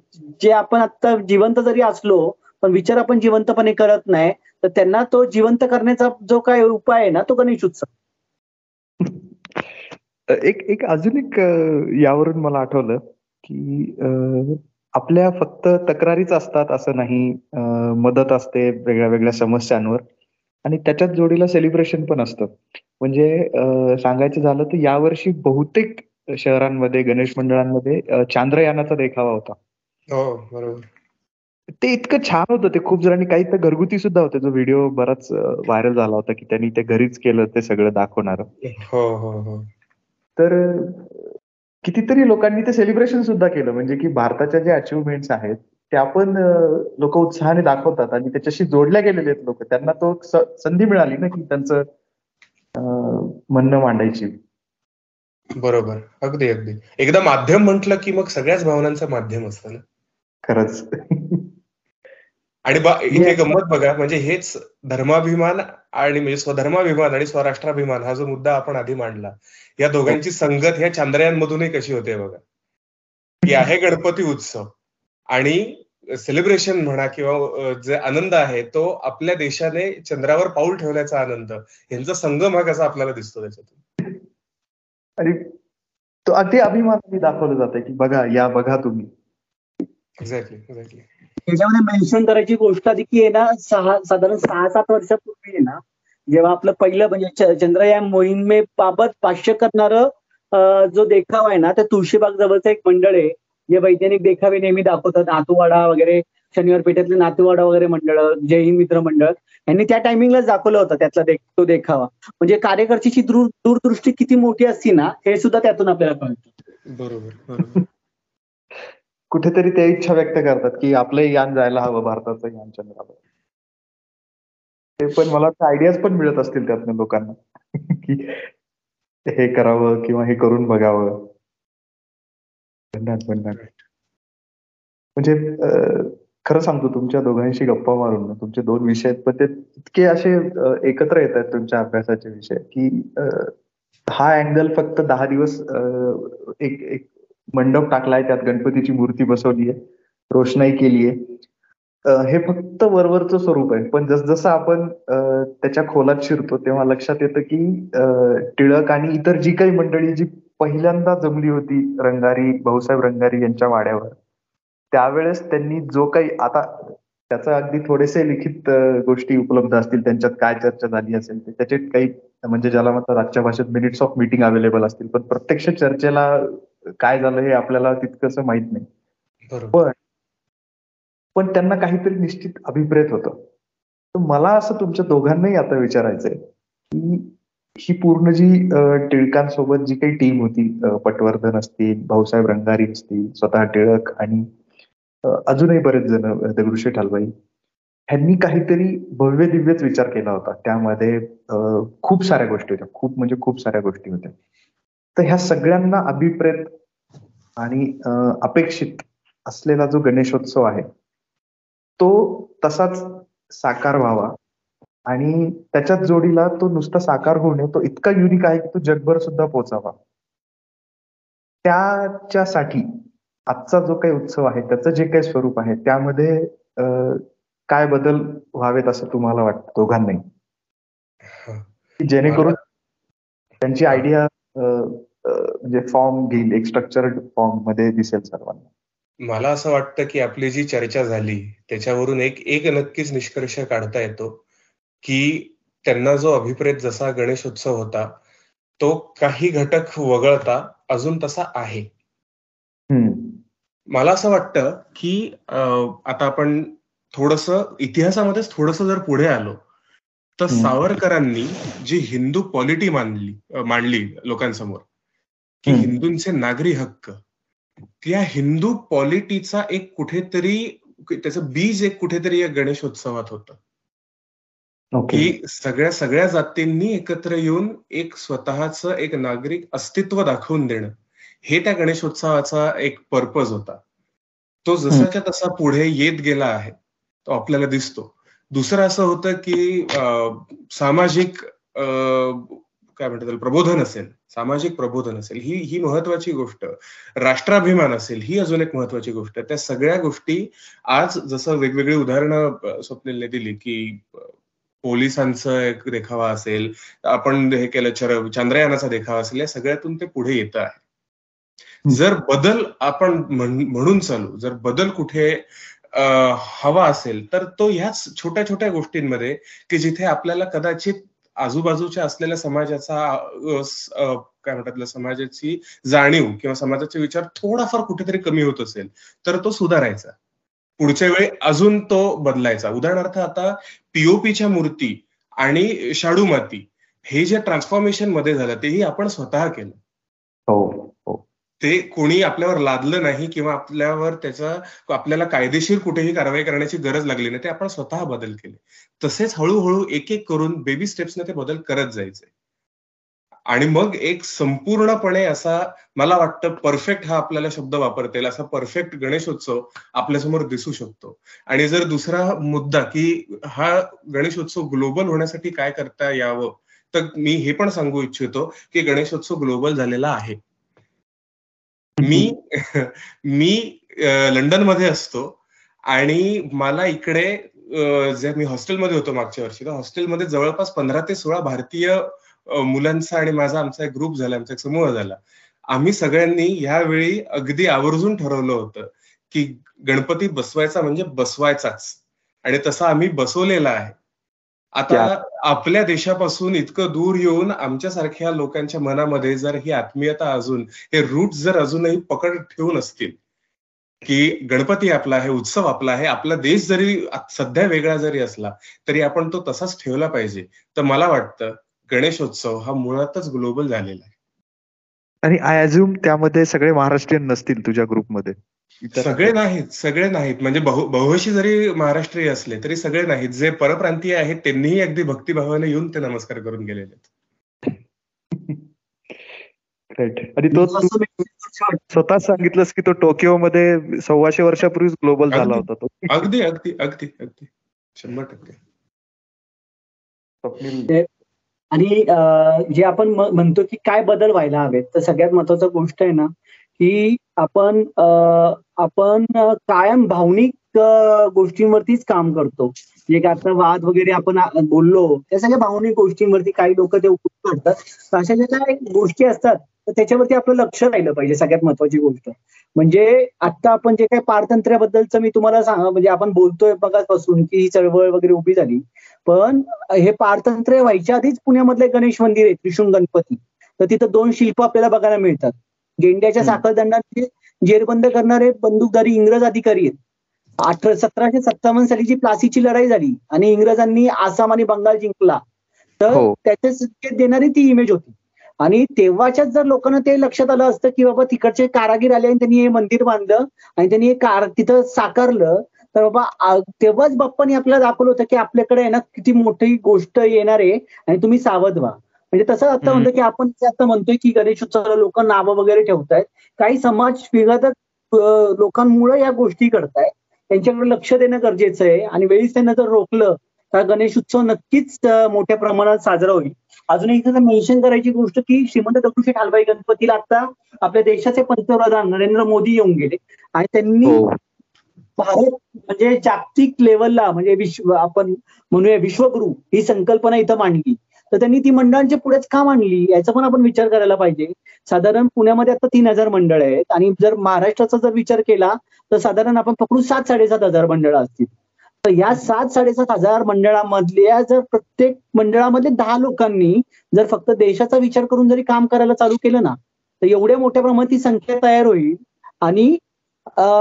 जे आपण आता जिवंत जरी असलो पण विचार आपण जिवंतपणे करत नाही तर त्यांना तो जिवंत करण्याचा जो काय उपाय आहे ना तो गणेश उत्सव. एक एक अजून एक यावरून मला आठवलं की आपल्या फक्त तक्रारीच असतात असं नाही. मदत असते वेगळ्या वेगळ्या समस्यांवर. आणि त्याच्यात जोडीला सेलिब्रेशन पण असतं. म्हणजे सांगायचं झालं तर यावर्षी बहुतेक शहरांमध्ये गणेश मंडळांमध्ये चांद्रयानाचा देखावा होता. हो बरोबर. ते इतकं छान होतं ते खूप जणांनी काही तर घरगुती सुद्धा होते. जो व्हिडिओ बराच व्हायरल झाला होता की त्यांनी ते घरीच केलं ते सगळं दाखवणार. हो हो हो. तर कितीतरी लोकांनी ते सेलिब्रेशन सुद्धा केलं. म्हणजे की भारताच्या जे अचिव्हमेंट्स आहेत त्या पण लोक उत्साहाने दाखवतात आणि त्याच्याशी जोडल्या गेलेले आहेत लोक. त्यांना तो संधी मिळाली ना की त्यांचं म्हणणं मांडायची. बरोबर. अगदी अगदी. एकदा माध्यम म्हटलं की मग सगळ्याच भावनांचं माध्यम असतं ना? खरंच. आणि बा इथे. गंमत बघा म्हणजे हेच धर्माभिमान आणि म्हणजे स्वधर्माभिमान आणि स्वराष्ट्राभिमान हा जो मुद्दा आपण आधी मांडला या दोघांची संगत ह्या चांद्रयान मधूनही कशी होते बघा? की आहे गणपती उत्सव आणि सेलिब्रेशन म्हणा किंवा जे आनंद आहे तो आपल्या देशाने चंद्रावर पाऊल ठेवण्याचा आनंद यांचा संगम हा कसा आपल्याला दिसतो त्याच्यातून? आणि तो अगदी अभिमानाने दाखवलं जातं की बघा या बघा तुम्ही. एक्झॅक्टली एक्झॅक्टली त्याच्यामध्ये मेन्शन करायची गोष्ट आधी की आहे ना सहा साधारण सहा सात वर्षापूर्वी आहे ना जेव्हा आपलं पहिलं म्हणजे चंद्रयान मोहिमेबाबत भाष्य करणारं अं, जो देखावा आहे ना त्या तुळशीबाग जवळचं एक मंडळ आहे जे वैज्ञानिक देखावे नेहमी दाखवतात नातूवाडा वगैरे. शनिवार पेठेतले नातूवाडा वगैरे मंडळ जय हिंद मित्र मंडळ यांनी त्या टायमिंगलाच दाखवलं होतं त्यातला दे- तो देखावा. म्हणजे कार्यकर्त्याची दूर दूरदृष्टी किती मोठी असती ना हे सुद्धा त्यातून आपल्याला कळतं. बरोबर बरोबर. [LAUGHS] कुठेतरी त्या इच्छा व्यक्त करतात की आपलं यान जायला हवं भारताचं यान चंद्रावर. ते पण मला आयडियाज पण मिळत असतील त्यातनं लोकांना. [LAUGHS] की हे करावं किंवा हे करून बघावं. म्हणजे खरं सांगतो तुमच्या दोघांशी गप्पा मारून ना, तुमचे दोन विषय आहेत पण ते इतके असे एकत्र येत आहेत तुमच्या अभ्यासाचे विषय की हा अँगल फक्त दहा दिवस एक एक मंडप टाकलाय त्यात गणपतीची मूर्ती बसवली आहे रोषणाई केली आहे. हे फक्त वरवरचं स्वरूप आहे पण जसजसं आपण त्याच्या खोलात शिरतो तेव्हा लक्षात येतं की टिळक आणि इतर जी काही मंडळी जी पहिल्यांदा जमली होती रंगारी भाऊसाहेब रंगारी यांच्या वाड्यावर त्यावेळेस त्यांनी जो काही आता त्याचा अगदी थोडेसे लिखित गोष्टी उपलब्ध असतील. त्यांच्यात काय चर्चा झाली असेल त्याचे काही म्हणजे ज्याला म्हणतात आजच्या भाषेत मिनिट्स ऑफ मीटिंग अवेलेबल असतील. पण प्रत्यक्ष चर्चेला काय झालं हे आपल्याला तितकंसं माहीत नाही. पण पण त्यांना काहीतरी निश्चित अभिप्रेत होतं. तर मला असं तुमच्या दोघांनाही आता विचारायचंय की ही पूर्ण जी टिळकांसोबत जी काही टीम होती पटवर्धन असतील भाऊसाहेब रंगारी असतील स्वतः टिळक आणि अजूनही बरेच जण दगडूशेठ हलवाई ह्यांनी काहीतरी भव्य दिव्यच विचार केला होता. त्यामध्ये खूप साऱ्या गोष्टी होत्या. खूप म्हणजे खूप साऱ्या गोष्टी होत्या. तर ह्या सगळ्यांना अभिप्रेत आणि अपेक्षित असलेला जो गणेशोत्सव आहे तो तसाच साकार व्हावा आणि त्याच्याच जोडीला तो नुसता साकार होणे तो इतका युनिक आहे की तो जगभर सुद्धा पोचावा. त्याच्यासाठी आजचा जो काही उत्सव आहे त्याचं जे काही स्वरूप आहे त्यामध्ये काय बदल व्हावेत असं तुम्हाला वाटतं दोघांनाही? जेणेकरून त्यांची आयडिया म्हणजे फॉर्म घेईल एक स्ट्रक्चर्ड फॉर्ममध्ये दिसेल सर्वांना? मला असं वाटतं की आपली जी चर्चा झाली त्याच्यावरून एक एक नक्कीच निष्कर्ष काढता येतो की त्यांना जो अभिप्रेत जसा गणेशोत्सव होता तो काही घटक वगळता अजून तसा आहे. मला असं वाटतं की आता आपण थोडस इतिहासामध्येच थोडस जर पुढे आलो तर सावरकरांनी जी हिंदू पॉलिटी मानली मांडली लोकांसमोर की हिंदूंचे नागरी हक्क त्या हिंदू पॉलिटीचा एक कुठेतरी त्याचं बीज एक कुठेतरी या गणेशोत्सवात होतं. की सगळ्या सगळ्या जातींनी एकत्र येऊन एक स्वतःच एक नागरिक अस्तित्व दाखवून देणं. हे त्या गणेशोत्सवाचा एक पर्पज होता. तो जसाच्या तसा पुढे येत गेला आहे तो आपल्याला दिसतो. दुसरं असं होतं की सामाजिक काय म्हणतात प्रबोधन असेल सामाजिक प्रबोधन असेल ही ही महत्वाची गोष्ट. राष्ट्राभिमान असेल ही अजून एक महत्वाची गोष्ट. त्या सगळ्या गोष्टी आज जसं वेगवेगळी उदाहरणं स्वप्नीलने दिली की पोलिसांचं एक देखावा असेल आपण हे केलं चंद्रयानाचा देखावा असेल या सगळ्यातून ते पुढे येत आहे. जर बदल आपण म्हणून चालू जर बदल कुठे हवा असेल तर तो ह्याच छोट्या छोट्या गोष्टींमध्ये की जिथे आपल्याला कदाचित आजूबाजूच्या असलेल्या समाजाचा काय म्हणतात समाजाची जाणीव किंवा समाजाचे विचार थोडाफार कुठेतरी कमी होत असेल तर तो सुधारायचा. पुढच्या वेळी अजून तो बदलायचा. उदाहरणार्थ आता पीओपीच्या मूर्ती आणि शाडू माती हे जे ट्रान्सफॉर्मेशनमध्ये झालं तेही आपण स्वतः केलं. हो. ते कोणी आपल्यावर लादलं नाही किंवा आपल्यावर त्याचा आपल्याला कायदेशीर कुठेही कारवाई करण्याची गरज लागली नाही ते आपण स्वतः बदल केले. तसेच हळूहळू एक एक करून बेबी स्टेप्सने ते बदल करत जायचे. आणि मग एक संपूर्णपणे असा मला वाटतं परफेक्ट हा आपल्याला शब्द वापरता असा परफेक्ट गणेशोत्सव आपल्यासमोर दिसू शकतो. आणि जर दुसरा मुद्दा की हा गणेशोत्सव ग्लोबल होण्यासाठी काय करता यावं तर मी हे पण सांगू इच्छितो की गणेशोत्सव ग्लोबल झालेला आहे. मी [LAUGHS] मी लंडनमध्ये असतो आणि मला इकडे जे मी हॉस्टेलमध्ये होतो मागच्या वर्षी तर हॉस्टेलमध्ये जवळपास पंधरा ते सोळा भारतीय मुलांचा आणि माझा आमचा एक ग्रुप झाला आमचा एक समूह झाला. आम्ही सगळ्यांनी यावेळी अगदी आवर्जून ठरवलं होतं की गणपती बसवायचा म्हणजे बसवायचाच. आणि तसा आम्ही बसवलेला आहे. आता आपल्या देशापासून इतकं दूर येऊन आमच्यासारख्या लोकांच्या मनामध्ये जर ही आत्मीयता अजून हे रूट जर अजूनही पकड ठेवून असतील की गणपती आपला आहे उत्सव आपला आहे आपला देश जरी सध्या वेगळा जरी असला तरी आपण तो तसाच ठेवला पाहिजे. तर मला वाटतं गणेशोत्सव हा मुळातच ग्लोबल झालेला आहे. आणि आय अज्युम त्यामध्ये सगळे महाराष्ट्रीयन नसतील तुझ्या ग्रुपमध्ये सगळे नाहीत सगळे नाहीत. म्हणजे बहुशी जरी महाराष्ट्रीय असले तरी सगळे नाहीत. जे परप्रांतीय आहेत त्यांनीही अगदी भक्तिभावाने येऊन ते नमस्कार करून गेलेले आणि तो स्वतः सांगितलंस की तो टोकियो मध्ये सव्वाशे वर्षापूर्वीच ग्लोबल झाला होता तो. अगदी अगदी अगदी अगदी. शंभर टक्के. आणि जे आपण म्हणतो की काय बदल व्हायला हवेत तर सगळ्यात महत्वाची गोष्ट आहे ना की आपण आपण कायम भावनिक गोष्टींवरतीच काम करतो. जे काय आता वाद वगैरे आपण बोललो त्या सगळ्या भावनिक गोष्टींवरती काही लोक ते करतात. अशा ज्या काही गोष्टी असतात तर त्याच्यावरती आपलं लक्ष राहिलं पाहिजे सगळ्यात महत्वाची गोष्ट. म्हणजे आता आपण जे काही पारतंत्र्याबद्दलचं मी तुम्हाला सांग म्हणजे आपण बोलतोय बघापासून की ही चळवळ वगैरे उभी झाली. पण हे पारतंत्र्य व्हायच्या आधीच पुण्यामधले गणेश मंदिर आहे त्रिशूण गणपती. तर तिथं दोन शिल्प आपल्याला बघायला मिळतात. गेंड्याच्या साखळदंडाचे जेरबंद करणारे बंदूकधारी इंग्रज अधिकारी आहेत. अठरा सतराशे सत्तावन्न साली जी प्लासीची लढाई झाली आणि इंग्रजांनी आसाम आणि बंगाल जिंकला तर हो. त्याचे संकेत देणारी ती इमेज होती. आणि तेव्हाच्याच जर लोकांना ते लक्षात आलं असतं की बाबा तिकडचे कारागीर आले आणि त्यांनी हे मंदिर बांधलं आणि त्यांनी हे कार तिथं साकारलं तर बाबा तेव्हाच बाप्पानी आपल्याला दाखवलं होतं की आपल्याकडे आहे ना किती मोठी गोष्ट येणार आहे आणि तुम्ही सावध व्हा. म्हणजे तसं आता. म्हणतो की आपण आता म्हणतोय की गणेश उत्सवाला लोक नावं वगैरे ठेवतायत काही समाज विघातक लोकांमुळे या गोष्टी घडतायत त्यांच्याकडे लक्ष देणं गरजेचं आहे. आणि वेळीच त्यांना जर रोखलं तर गणेश उत्सव नक्कीच मोठ्या प्रमाणात साजरा होईल. अजून एक मेन्शन करायची गोष्ट की श्रीमंत दगडूशेठ हलवाई गणपतीला आता आपल्या देशाचे पंतप्रधान नरेंद्र मोदी येऊन गेले. आणि त्यांनी हो. भारत म्हणजे जागतिक लेवलला म्हणजे विश्व आपण म्हणूया विश्वगुरु ही संकल्पना इथं मांडली. तर त्यांनी ती मंडळांच्या पुढेच का मांडली याचा पण आपण विचार करायला पाहिजे. साधारण पुण्यामध्ये आता तीन हजार मंडळ आहेत आणि जर महाराष्ट्राचा जर विचार केला तर साधारण आपण पकडू सात साडेसात हजार मंडळं असतील. तर या सात साडेसात हजार मंडळामधल्या जर प्रत्येक मंडळामध्ये दहा लोकांनी जर फक्त देशाचा विचार करून जरी काम करायला चालू केलं ना तर एवढ्या मोठ्या प्रमाणात ती संख्या तयार होईल आणि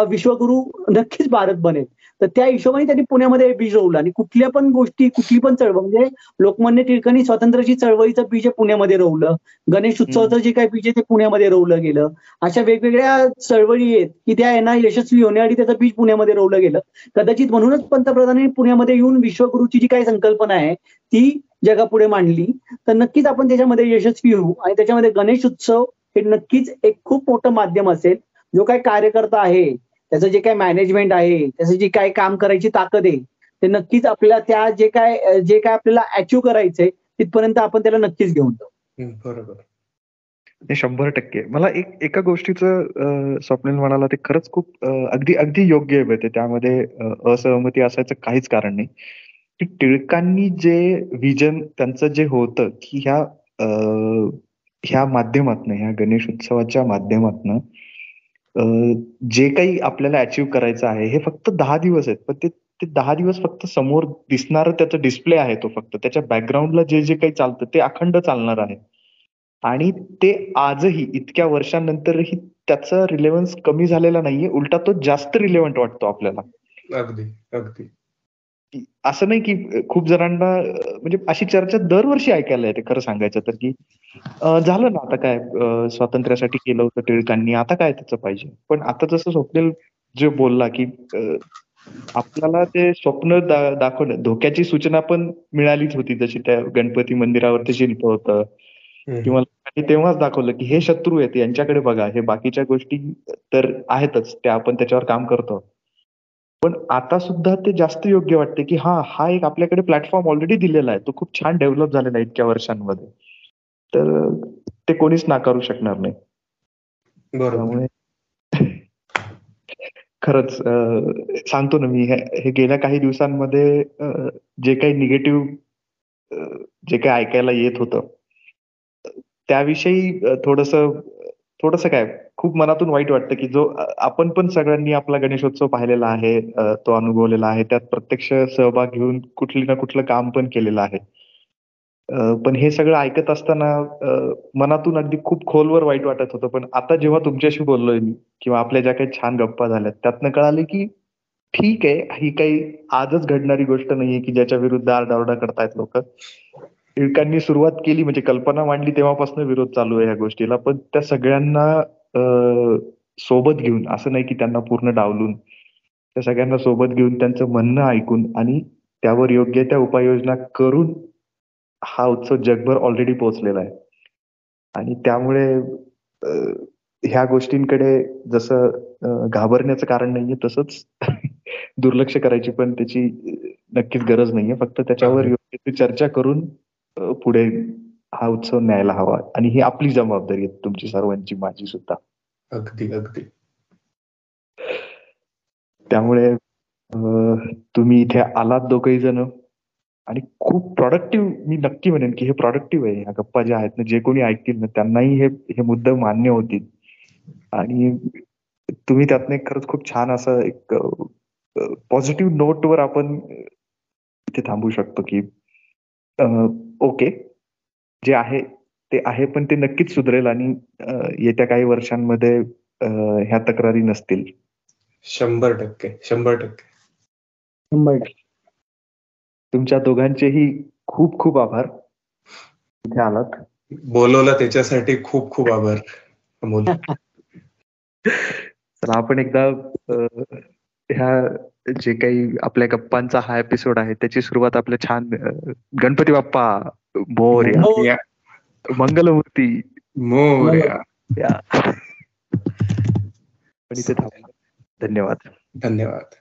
विश्वगुरु नक्कीच भारत बनेल. तर त्या हिशोबाने त्यांनी पुण्यामध्ये बीज रोवलं आणि कुठल्या पण गोष्टी कुठली पण चळवळ म्हणजे लोकमान्य टिळकांनी स्वातंत्र्याची चळवळीचं बीज पुण्यामध्ये रोवलं. गणेश उत्सवाचं जे काही बीज आहे ते पुण्यामध्ये रोवलं गेलं. अशा वेगवेगळ्या चळवळी आहेत की त्या यांना यशस्वी होण्यासाठी त्याचं बीज पुण्यामध्ये रोवलं गेलं. कदाचित म्हणूनच पंतप्रधानांनी पुण्यामध्ये येऊन विश्वगुरूची जी काही संकल्पना आहे ती जगापुढे मांडली. तर नक्कीच आपण त्याच्यामध्ये यशस्वी होऊ. आणि त्याच्यामध्ये गणेश उत्सव हे नक्कीच एक खूप मोठं माध्यम असेल. जो काही कार्यकर्ता आहे त्याचं जे काही मॅनेजमेंट आहे त्याचं जी काही काम करायची ताकद आहे ते नक्कीच आपल्याला त्या जे काय जे काय आपल्याला अचीव्ह करायचंय तिथपर्यंत आपण त्याला नक्कीच घेऊन जाऊ. बरोबर. शंभर टक्के. मला एक एका गोष्टीचं स्वप्नील म्हणाला ते खरंच खूप अगदी अगदी योग्य आहे त्यामध्ये असहमती असायचं काहीच कारण नाही. की टिळकांनी जे विजन त्यांचं जे होतं की ह्या ह्या माध्यमातनं ह्या गणेश उत्सवाच्या माध्यमातनं जे काही आपल्याला अचीव करायचं आहे हे फक्त दहा दिवस आहेत. पण ते ते दहा दिवस फक्त समोर दिसणार त्याचा डिस्प्ले आहे तो फक्त. त्याच्या बॅकग्राऊंडला जे जे काही चालतं ते अखंड चालणार आहे. आणि ते आजही इतक्या वर्षांनंतरही त्याचा रिलेव्हन्स कमी झालेला नाहीये. उलटा तो जास्त रिलेव्हंट वाटतो आपल्याला. अगदी अगदी. असं नाही की खूप जणांना म्हणजे अशी चर्चा दरवर्षी ऐकायला येते खरं सांगायचं तर की झालं ना आता काय स्वातंत्र्यासाठी केलं होतं टिळकांनी आता काय त्याचं पाहिजे? पण आता जसं स्वप्नील जे बोलला की आपल्याला ते स्वप्न दाखवणं धोक्याची सूचना पण मिळालीच होती जशी त्या गणपती मंदिरावरती शिल्प होतं. किंवा तेव्हाच दाखवलं की हे शत्रू आहेत यांच्याकडे बघा हे बाकीच्या गोष्टी तर आहेतच त्या आपण त्याच्यावर काम करतो. पण आता सुद्धा ते जास्त योग्य वाटते की हा हा एक आपल्याकडे प्लॅटफॉर्म ऑलरेडी दिलेला आहे. तो खूप छान डेव्हलप झालेला आहे इतक्या वर्षांमध्ये. तर ते कोणीच नाकारू शकणार नाही. बरोबर. खरंच सांगतो ना मी हे गेल्या काही दिवसांमध्ये जे काही निगेटिव्ह जे काही ऐकायला येत होतं त्याविषयी थोडस थोडस काय खूप मनातून वाईट वाटतं की जो आपण पण सगळ्यांनी आपला गणेशोत्सव पाहिलेला आहे तो अनुभवलेला आहे त्यात प्रत्यक्ष सहभाग घेऊन कुठली ना कुठलं काम पण केलेलं आहे. पण हे सगळं ऐकत असताना मनातून अगदी खूप खोलवर वाईट वाटत होतं. पण आता जेव्हा तुमच्याशी बोललोय मी किंवा आपल्या ज्या काही छान गप्पा झाल्यात त्यातनं कळाले की ठीक आहे ही काही आजच घडणारी गोष्ट नाहीये की ज्याच्या विरुद्ध आरडाओरडा करतायत लोक. टिळकांनी सुरुवात केली म्हणजे कल्पना मांडली तेव्हापासून विरोध चालू आहे या गोष्टीला. पण त्या सगळ्यांना अ, सोबत घेऊन असं नाही की त्यांना पूर्ण डावलून त्या सगळ्यांना सोबत घेऊन त्यांचं म्हणणं ऐकून आणि त्यावर योग्य त्या उपाययोजना करून हा उत्सव जगभर ऑलरेडी पोहोचलेला आहे. आणि त्यामुळे ह्या गोष्टींकडे जसं घाबरण्याचं कारण नाहीये तसंच [LAUGHS] दुर्लक्ष करायची पण त्याची नक्कीच गरज नाहीये. फक्त त्याच्यावर योग्य ती चर्चा करून पुढे हा उत्सव न्यायला हवा आणि ही आपली जबाबदारी आहे तुमची सर्वांची माझी सुद्धा. अगदी अगदी. त्यामुळे तुम्ही इथे आलात दोघही जण आणि खूप प्रॉडक्टिव्ह मी नक्की म्हणेन की हे प्रॉडक्टिव्ह आहे. ह्या गप्पा ज्या आहेत ना जे कोणी ऐकतील ना त्यांनाही हे हे मुद्दे मान्य होतील. आणि तुम्ही त्यातनं एक खरंच खूप छान असं एक पॉझिटिव्ह नोटवर आपण इथे थांबू शकतो की ओके. जे आहे ते आहे पण ते नक्कीच सुधरेल आणि येत्या काही वर्षांमध्ये ह्या तक्रारी नसतील. शंभर टक्के शंभर टक्के. शंभर टक्के. तुमच्या दोघांचेही खूप खूप आभार. इथे आलात. बोलवलं त्याच्यासाठी खूप खूप आभार. अमोल [LAUGHS] चला आपण एकदा ह्या जे काही आपल्या गप्पांचा हा एपिसोड आहे त्याची सुरुवात आपल्या छान गणपती बाप्पा मोर्या मंगलमूर्ती. मोर्या धन्यवाद. धन्यवाद.